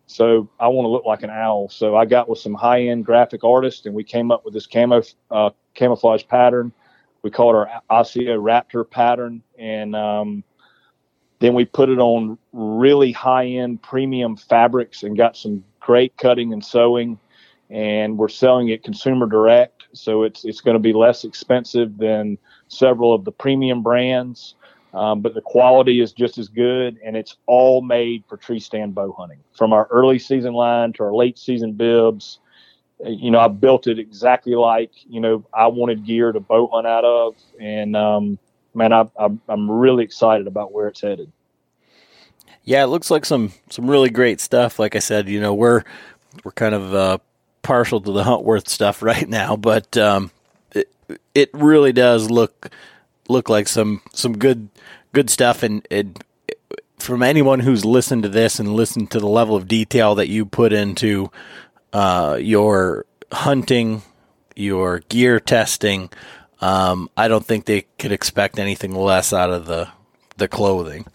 So I want to look like an owl. So I got with some high end graphic artists and we came up with this camo uh, camouflage pattern. We called our Asio Raptor pattern. And um, then we put it on really high end premium fabrics and got some great cutting and sewing. And we're selling it consumer direct. So it's, it's going to be less expensive than several of the premium brands. Um, but the quality is just as good, and it's all made for tree stand bow hunting. From our early season line to our late season bibs, you know, I built it exactly like you know I wanted gear to bow hunt out of, and um, man, I, I, I'm really excited about where it's headed. Yeah, it looks like some some really great stuff. Like I said, you know, we're we're kind of uh, partial to the Huntworth stuff right now, but um, it it really does look look like some some good good stuff. And it, from anyone who's listened to this and listened to the level of detail that you put into uh, your hunting, your gear testing, um, I don't think they could expect anything less out of the the clothing.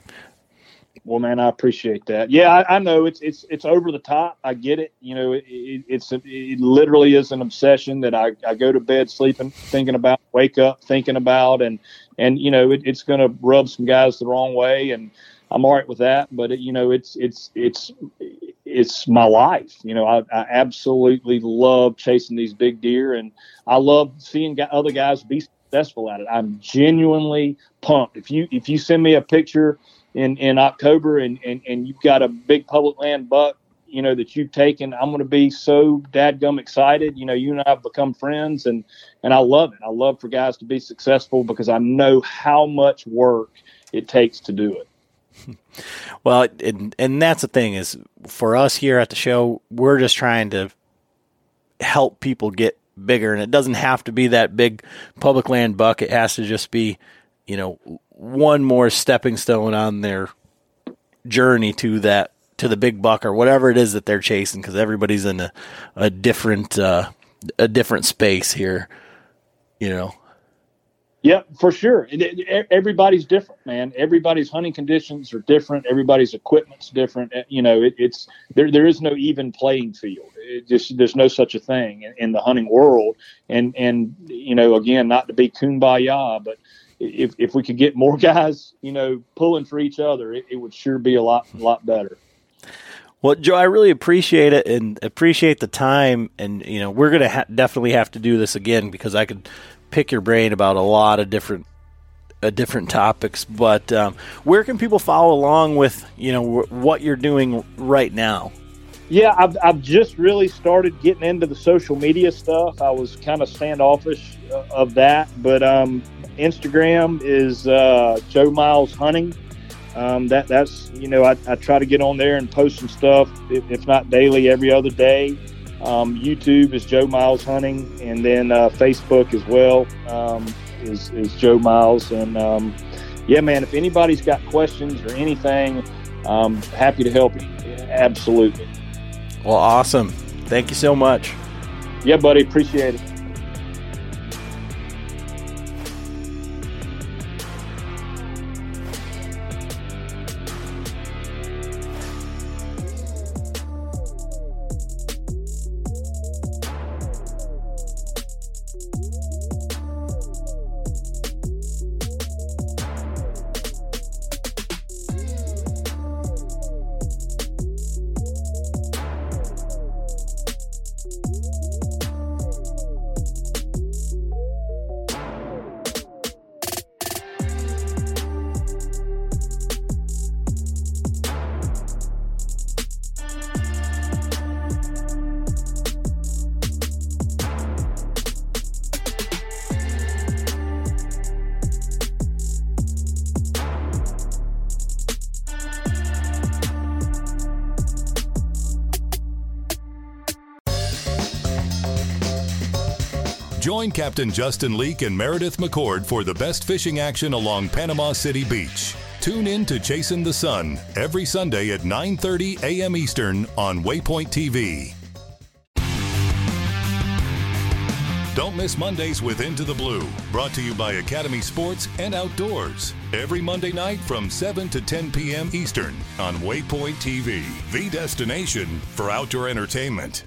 Well, man, I appreciate that. Yeah, I, I know it's it's it's over the top. I get it. You know, it, it, it's it literally is an obsession that I, I go to bed sleeping thinking about, wake up thinking about, and and you know it, it's going to rub some guys the wrong way, and I'm all right with that. But it, you know, it's it's it's it's my life. You know, I, I absolutely love chasing these big deer, and I love seeing other guys be successful at it. I'm genuinely pumped. If you if you send me a picture in in October and and, and you've got a big public land buck, you know that you've taken, I'm going to be so dadgum excited. You know, you and I have become friends, and and I love it. I love for guys to be successful because I know how much work it takes to do it. Well, and, and that's the thing is for us here at the show, we're just trying to help people get bigger, and it doesn't have to be that big public land buck. It has to just be, you know, one more stepping stone on their journey to that to the big buck or whatever it is that they're chasing because everybody's in a, a different uh, a different space here you know yeah, for sure. everybody's different, man. Everybody's hunting conditions are different. Everybody's equipment's different. Eh, you know, it, it's there. There is no even playing field. Just there's no such a thing in, in, the hunting world. And and you know, again, not to be kumbaya, but if if we could get more guys, you know, pulling for each other, it, it would sure be a lot lot better. Well, Joe, I really appreciate it and appreciate the time. And you know, we're gonna ha- definitely have to do this again because I could pick your brain about a lot of different uh, different topics. But um, where can people follow along with you know w- what you're doing right now? Yeah, I've, I've just really started getting into the social media stuff. I was kind of standoffish uh, of that, but um, Instagram is uh, Joe Miles Hunting. Um, that that's you know I, I, try to get on there and post some stuff, if, if not daily, every other day. Um, YouTube is Joe Miles Hunting, and then uh, Facebook as well um, is, is Joe Miles. And um, yeah, man, if anybody's got questions or anything, I'm happy to help you. Absolutely. Well, awesome. Thank you so much. Yeah, buddy. Appreciate it. Captain Justin Leake and Meredith McCord for the best fishing action along Panama City Beach. Tune in to Chasing the Sun every Sunday at 9:30 a.m. Eastern on Waypoint TV. Don't miss Mondays with Into the Blue, brought to you by Academy Sports and Outdoors. Every Monday night from 7 to 10 p.m. Eastern on Waypoint TV, the destination for outdoor entertainment.